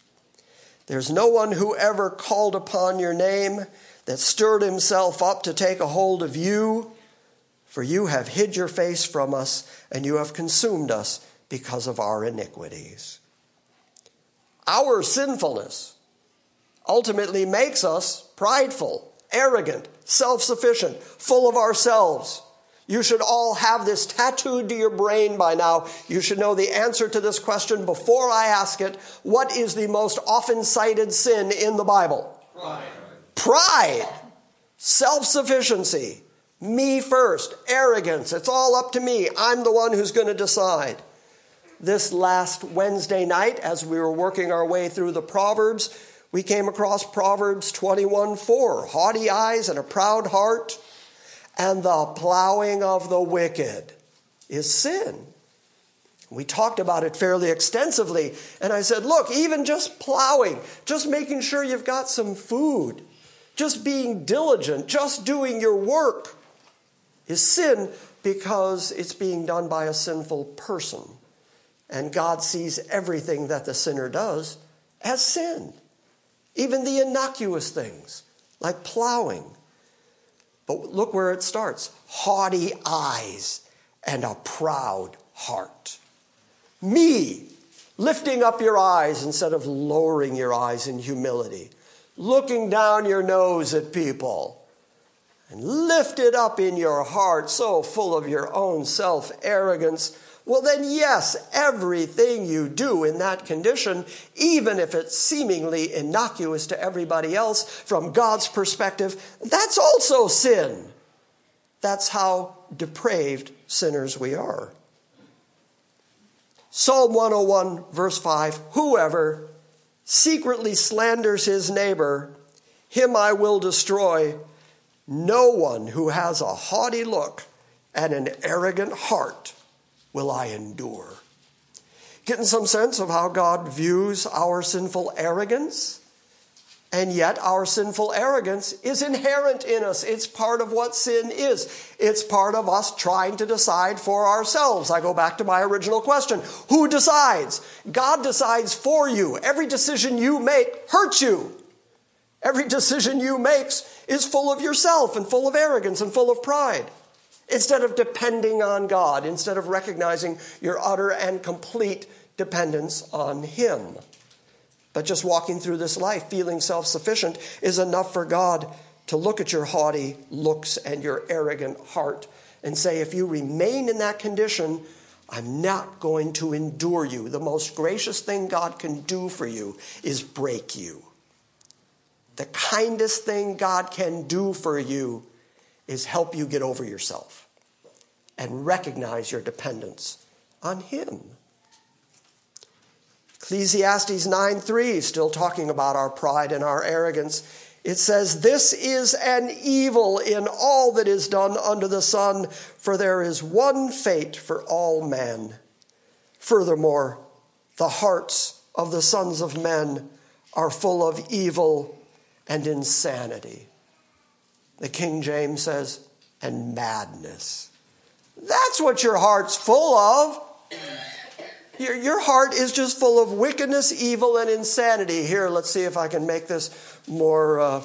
There's no one who ever called upon your name that stirred himself up to take a hold of you, for you have hid your face from us, and you have consumed us because of our iniquities. Our sinfulness ultimately makes us prideful arrogant, self sufficient, full of ourselves. You should all have this tattooed to your brain by now. You should know the answer to this question before I ask it. What is the most often cited sin in the Bible? Pride. Pride. Self sufficiency. Me first. Arrogance. It's all up to me. I'm the one who's going to decide. This last Wednesday night, as we were working our way through the Proverbs, we came across Proverbs 21 4 haughty eyes and a proud heart, and the plowing of the wicked is sin. We talked about it fairly extensively, and I said, look, even just plowing, just making sure you've got some food, just being diligent, just doing your work is sin because it's being done by a sinful person. And God sees everything that the sinner does as sin even the innocuous things like plowing. But look where it starts haughty eyes and a proud heart. Me, lifting up your eyes instead of lowering your eyes in humility, looking down your nose at people, and lifted up in your heart, so full of your own self arrogance well, then, yes, everything you do in that condition, even if it's seemingly innocuous to everybody else from God's perspective, that's also sin. That's how depraved sinners we are. Psalm 101, verse 5 Whoever secretly slanders his neighbor, him I will destroy. No one who has a haughty look and an arrogant heart will I endure. Getting some sense of how God views our sinful arrogance? And yet, our sinful arrogance is inherent in us. It's part of what sin is. It's part of us trying to decide for ourselves. I go back to my original question Who decides? God decides for you. Every decision you make hurts you. Every decision you make is full of yourself and full of arrogance and full of pride. Instead of depending on God, instead of recognizing your utter and complete dependence on Him. But just walking through this life feeling self sufficient is enough for God to look at your haughty looks and your arrogant heart and say, if you remain in that condition, I'm not going to endure you. The most gracious thing God can do for you is break you. The kindest thing God can do for you is help you get over yourself and recognize your dependence on Him. Ecclesiastes 9:3 still talking about our pride and our arrogance. It says, This is an evil in all that is done under the sun, for there is one fate for all men. Furthermore, the hearts of the sons of men are full of evil and insanity. The King James says, and madness. That's what your heart's full of. Your, your heart is just full of wickedness, evil, and insanity. Here, let's see if I can make this more uh,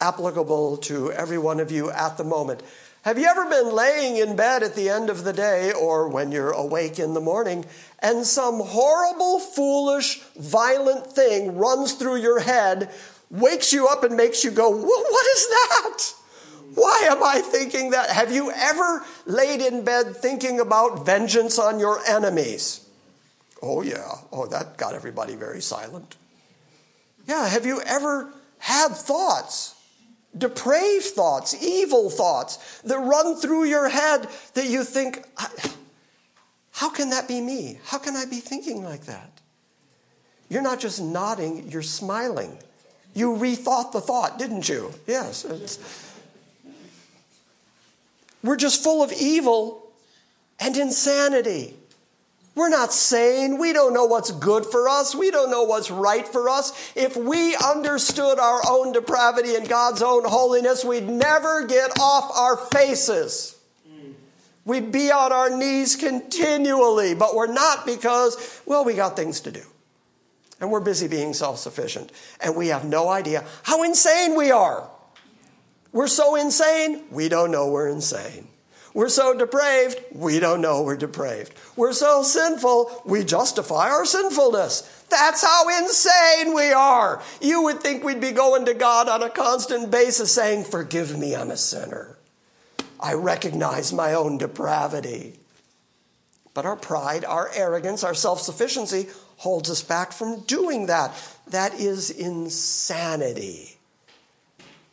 applicable to every one of you at the moment. Have you ever been laying in bed at the end of the day or when you're awake in the morning and some horrible, foolish, violent thing runs through your head, wakes you up, and makes you go, What is that? Why am I thinking that? Have you ever laid in bed thinking about vengeance on your enemies? Oh, yeah. Oh, that got everybody very silent. Yeah, have you ever had thoughts, depraved thoughts, evil thoughts that run through your head that you think, how can that be me? How can I be thinking like that? You're not just nodding, you're smiling. You rethought the thought, didn't you? Yes. We're just full of evil and insanity. We're not sane. We don't know what's good for us. We don't know what's right for us. If we understood our own depravity and God's own holiness, we'd never get off our faces. We'd be on our knees continually, but we're not because, well, we got things to do. And we're busy being self sufficient. And we have no idea how insane we are. We're so insane, we don't know we're insane. We're so depraved, we don't know we're depraved. We're so sinful, we justify our sinfulness. That's how insane we are. You would think we'd be going to God on a constant basis saying, Forgive me, I'm a sinner. I recognize my own depravity. But our pride, our arrogance, our self sufficiency holds us back from doing that. That is insanity.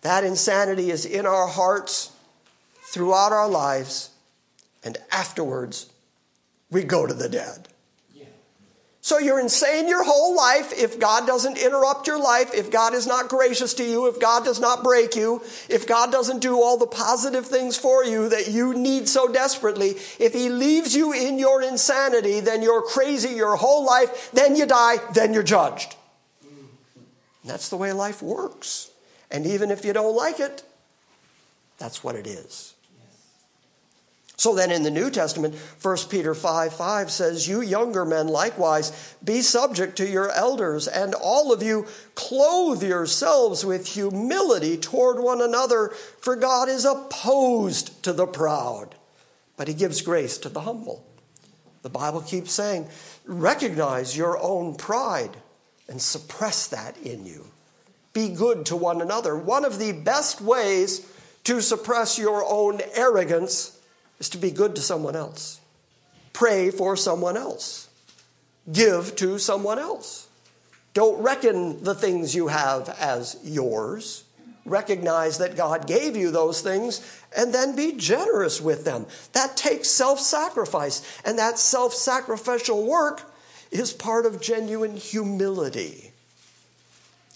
That insanity is in our hearts throughout our lives, and afterwards, we go to the dead. So you're insane your whole life if God doesn't interrupt your life, if God is not gracious to you, if God does not break you, if God doesn't do all the positive things for you that you need so desperately. If He leaves you in your insanity, then you're crazy your whole life, then you die, then you're judged. Mm. And that's the way life works. And even if you don't like it, that's what it is. So then in the New Testament, 1 Peter 5 5 says, You younger men likewise be subject to your elders, and all of you clothe yourselves with humility toward one another, for God is opposed to the proud, but he gives grace to the humble. The Bible keeps saying, Recognize your own pride and suppress that in you. Be good to one another. One of the best ways to suppress your own arrogance is to be good to someone else. Pray for someone else. Give to someone else. Don't reckon the things you have as yours. Recognize that God gave you those things and then be generous with them. That takes self sacrifice, and that self sacrificial work is part of genuine humility.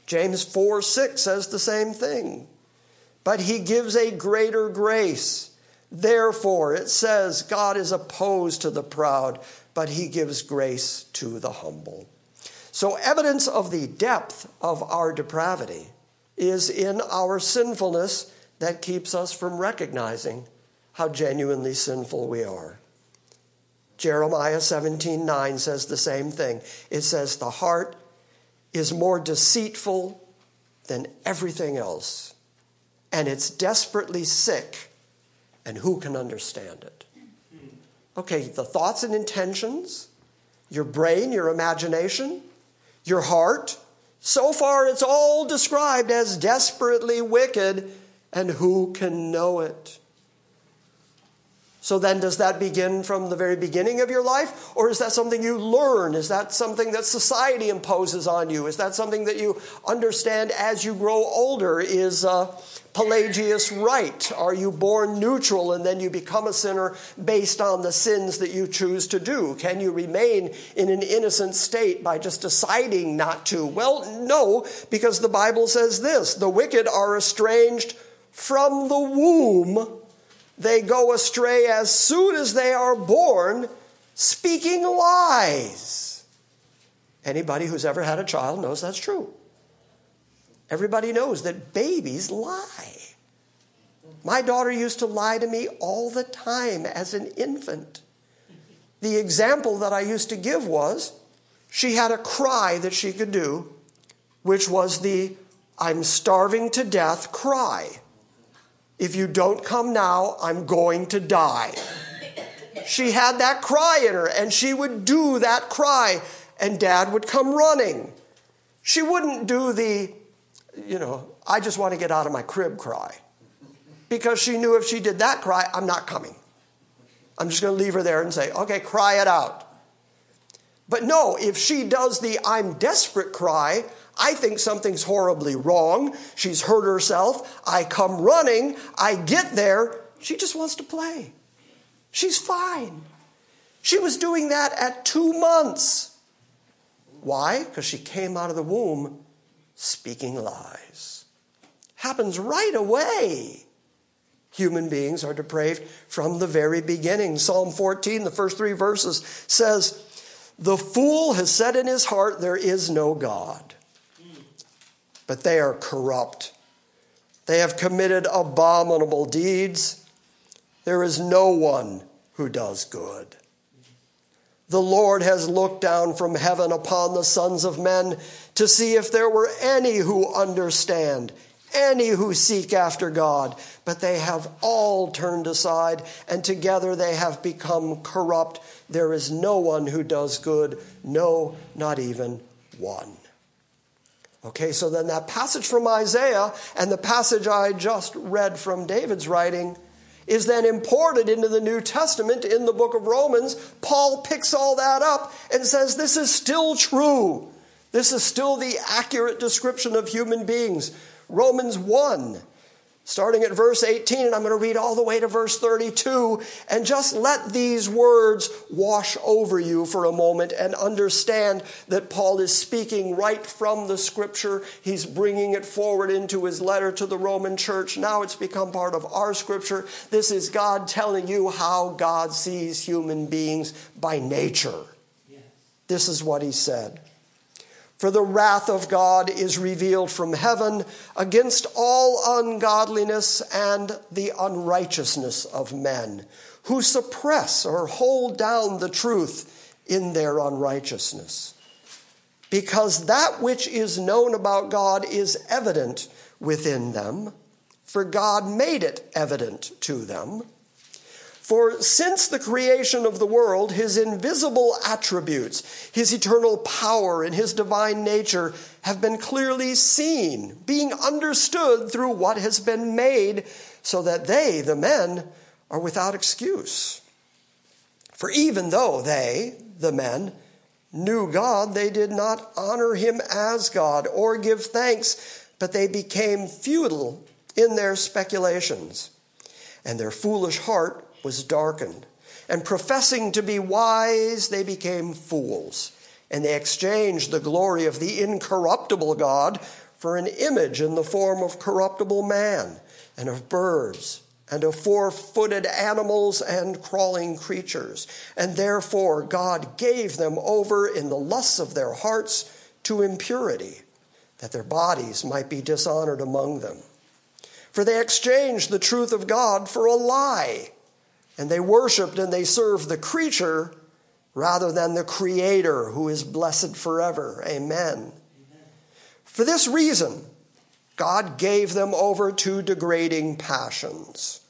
James 4 6 says the same thing. But he gives a greater grace. Therefore, it says, God is opposed to the proud, but he gives grace to the humble. So, evidence of the depth of our depravity is in our sinfulness that keeps us from recognizing how genuinely sinful we are. Jeremiah 17 9 says the same thing. It says, The heart is more deceitful than everything else, and it's desperately sick, and who can understand it? Okay, the thoughts and intentions, your brain, your imagination, your heart, so far it's all described as desperately wicked, and who can know it? So then, does that begin from the very beginning of your life? Or is that something you learn? Is that something that society imposes on you? Is that something that you understand as you grow older? Is uh, Pelagius right? Are you born neutral and then you become a sinner based on the sins that you choose to do? Can you remain in an innocent state by just deciding not to? Well, no, because the Bible says this the wicked are estranged from the womb they go astray as soon as they are born, speaking lies. Anybody who's ever had a child knows that's true. Everybody knows that babies lie. My daughter used to lie to me all the time as an infant. The example that I used to give was she had a cry that she could do, which was the I'm starving to death cry. If you don't come now, I'm going to die. She had that cry in her, and she would do that cry, and dad would come running. She wouldn't do the, you know, I just want to get out of my crib cry. Because she knew if she did that cry, I'm not coming. I'm just going to leave her there and say, okay, cry it out. But no, if she does the I'm desperate cry, I think something's horribly wrong. She's hurt herself. I come running. I get there. She just wants to play. She's fine. She was doing that at two months. Why? Because she came out of the womb speaking lies. Happens right away. Human beings are depraved from the very beginning. Psalm 14, the first three verses says, The fool has said in his heart, There is no God but they are corrupt. They have committed abominable deeds. There is no one who does good. The Lord has looked down from heaven upon the sons of men to see if there were any who understand, any who seek after God. But they have all turned aside, and together they have become corrupt. There is no one who does good, no, not even one. Okay, so then that passage from Isaiah and the passage I just read from David's writing is then imported into the New Testament in the book of Romans. Paul picks all that up and says this is still true. This is still the accurate description of human beings. Romans 1 starting at verse 18, and I'm going to read all the way to verse 32, and just let these words wash over you for a moment and understand that Paul is speaking right from the scripture. He's bringing it forward into his letter to the Roman church. Now it's become part of our scripture. This is God telling you how God sees human beings by nature. This is what he said. For the wrath of God is revealed from heaven against all ungodliness and the unrighteousness of men, who suppress or hold down the truth in their unrighteousness. Because that which is known about God is evident within them, for God made it evident to them. For since the creation of the world, his invisible attributes, his eternal power, and his divine nature have been clearly seen, being understood through what has been made, so that they, the men, are without excuse. For even though they, the men, knew God, they did not honor him as God or give thanks, but they became futile in their speculations, and their foolish heart was darkened. And professing to be wise, they became fools. And they exchanged the glory of the incorruptible God for an image in the form of corruptible man, and of birds, and of four footed animals and crawling creatures. And therefore God gave them over in the lusts of their hearts to impurity, that their bodies might be dishonored among them. For they exchanged the truth of God for a lie, and they worshiped and they served the creature rather than the Creator who is blessed forever. Amen. Amen. For this reason, God gave them over to degrading passions.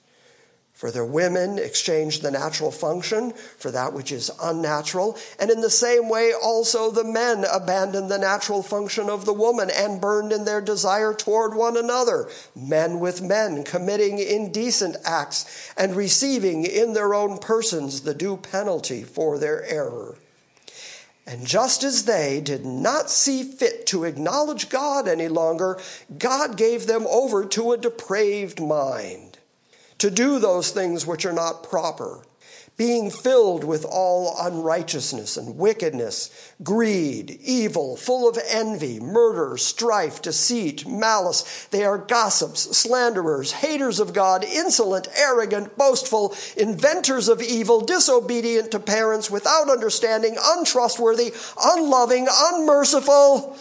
For their women exchanged the natural function for that which is unnatural. And in the same way, also the men abandoned the natural function of the woman and burned in their desire toward one another, men with men, committing indecent acts and receiving in their own persons the due penalty for their error. And just as they did not see fit to acknowledge God any longer, God gave them over to a depraved mind to do those things which are not proper being filled with all unrighteousness and wickedness, greed, evil, full of envy, murder, strife, deceit, malice. They are gossips, slanderers, haters of God, insolent, arrogant, boastful, inventors of evil, disobedient to parents, without understanding, untrustworthy, unloving, unmerciful.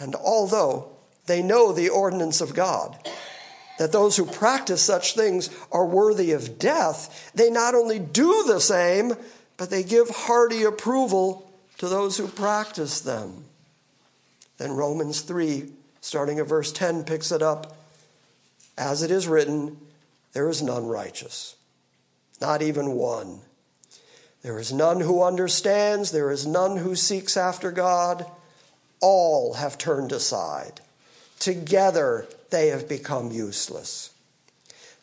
And although they know the ordinance of God, that those who practice such things are worthy of death, they not only do the same, but they give hearty approval to those who practice them. Then Romans 3, starting at verse 10, picks it up. As it is written, there is none righteous, not even one. There is none who understands, there is none who seeks after God. All have turned aside. Together they have become useless.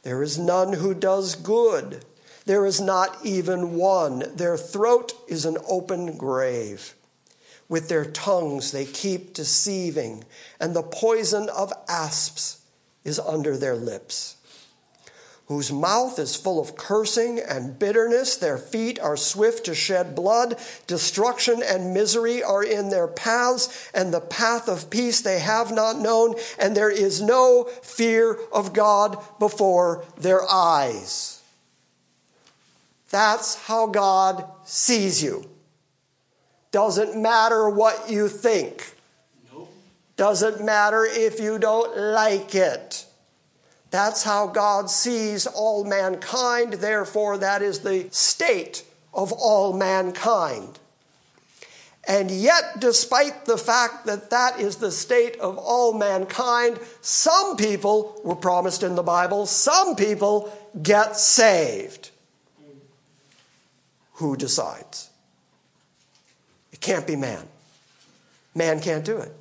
There is none who does good. There is not even one. Their throat is an open grave. With their tongues they keep deceiving, and the poison of asps is under their lips whose mouth is full of cursing and bitterness. Their feet are swift to shed blood. Destruction and misery are in their paths, and the path of peace they have not known, and there is no fear of God before their eyes. That's how God sees you. Doesn't matter what you think. Doesn't matter if you don't like it. That's how God sees all mankind. Therefore, that is the state of all mankind. And yet, despite the fact that that is the state of all mankind, some people were promised in the Bible, some people get saved. Who decides? It can't be man. Man can't do it.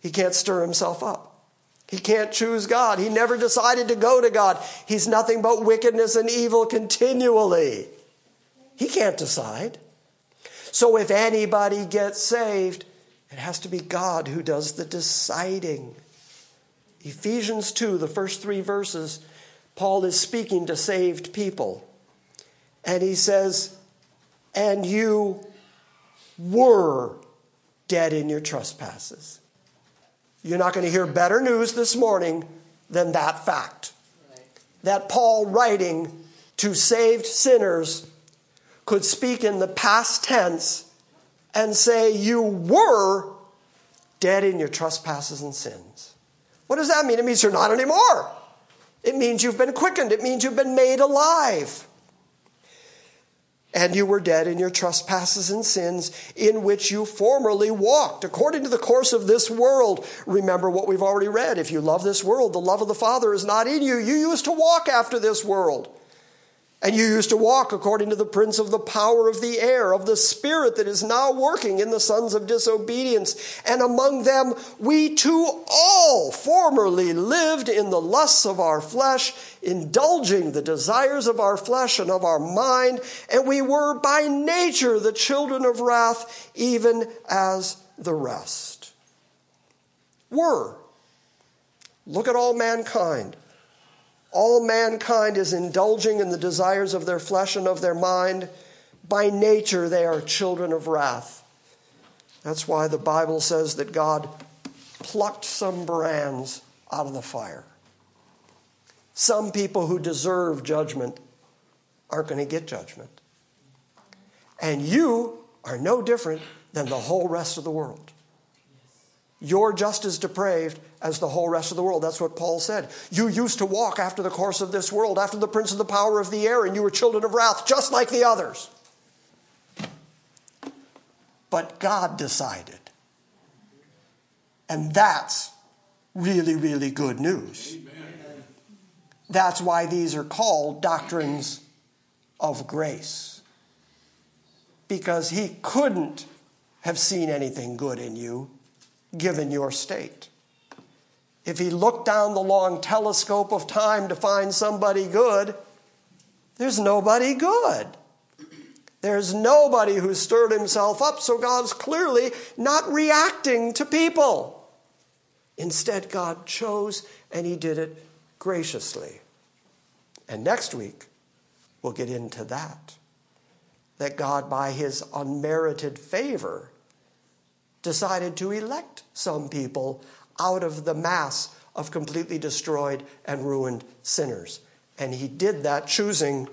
He can't stir himself up. He can't choose God. He never decided to go to God. He's nothing but wickedness and evil continually. He can't decide. So if anybody gets saved, it has to be God who does the deciding. Ephesians 2, the first three verses, Paul is speaking to saved people. And he says, And you were dead in your trespasses. You're not going to hear better news this morning than that fact. That Paul, writing to saved sinners, could speak in the past tense and say, You were dead in your trespasses and sins. What does that mean? It means you're not anymore. It means you've been quickened. It means you've been made alive and you were dead in your trespasses and sins in which you formerly walked, according to the course of this world. Remember what we've already read. If you love this world, the love of the Father is not in you. You used to walk after this world. And you used to walk according to the prince of the power of the air, of the spirit that is now working in the sons of disobedience. And among them we too all formerly lived in the lusts of our flesh, indulging the desires of our flesh and of our mind. And we were by nature the children of wrath, even as the rest. Were. Look at all mankind. All mankind is indulging in the desires of their flesh and of their mind. By nature, they are children of wrath. That's why the Bible says that God plucked some brands out of the fire. some people who deserve judgment aren't going to get judgment. And you are no different than the whole rest of the world. You're just as depraved as the whole rest of the world. That's what Paul said. You used to walk after the course of this world, after the prince of the power of the air, and you were children of wrath, just like the others. But God decided. And that's really, really good news. Amen. That's why these are called doctrines of grace. Because he couldn't have seen anything good in you given your state. If he looked down the long telescope of time to find somebody good, there's nobody good. There's nobody who stirred himself up, so God's clearly not reacting to people. Instead, God chose and he did it graciously. And next week, we'll get into that. That God, by his unmerited favor, decided to elect some people out of the mass of completely destroyed and ruined sinners. And he did that choosing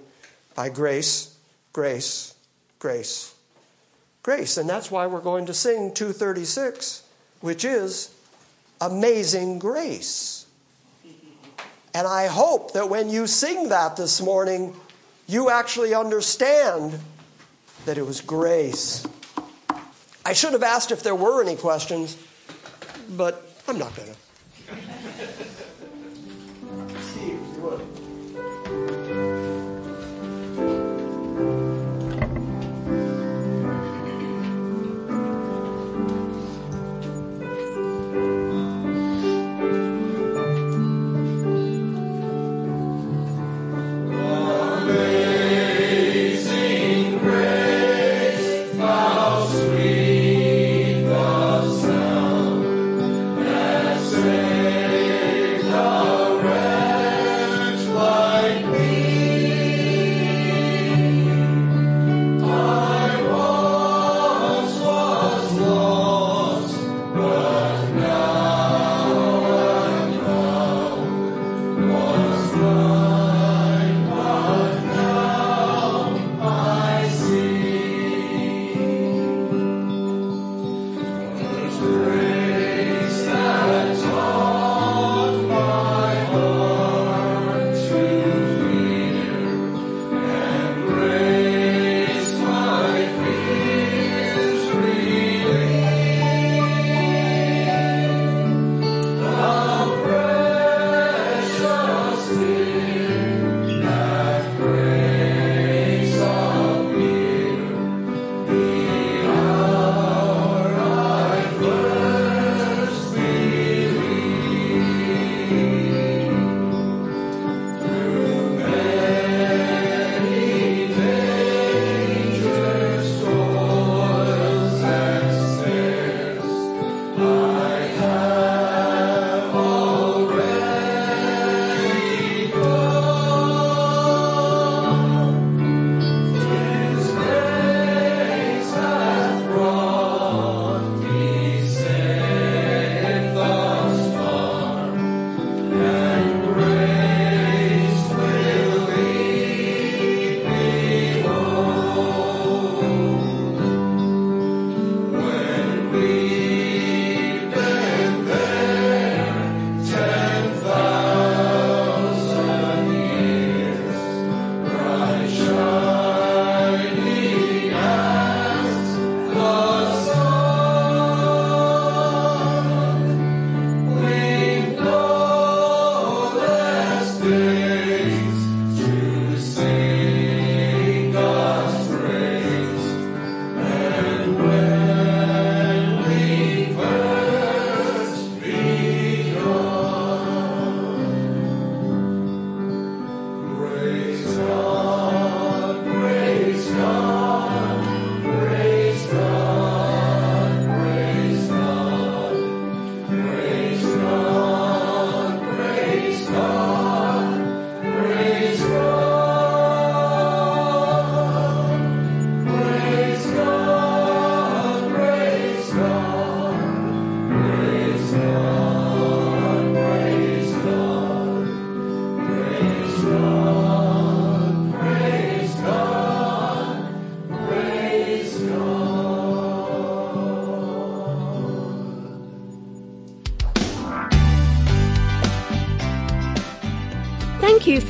by grace, grace, grace, grace. And that's why we're going to sing 236, which is Amazing Grace. And I hope that when you sing that this morning, you actually understand that it was grace I should have asked if there were any questions, but I'm not going to.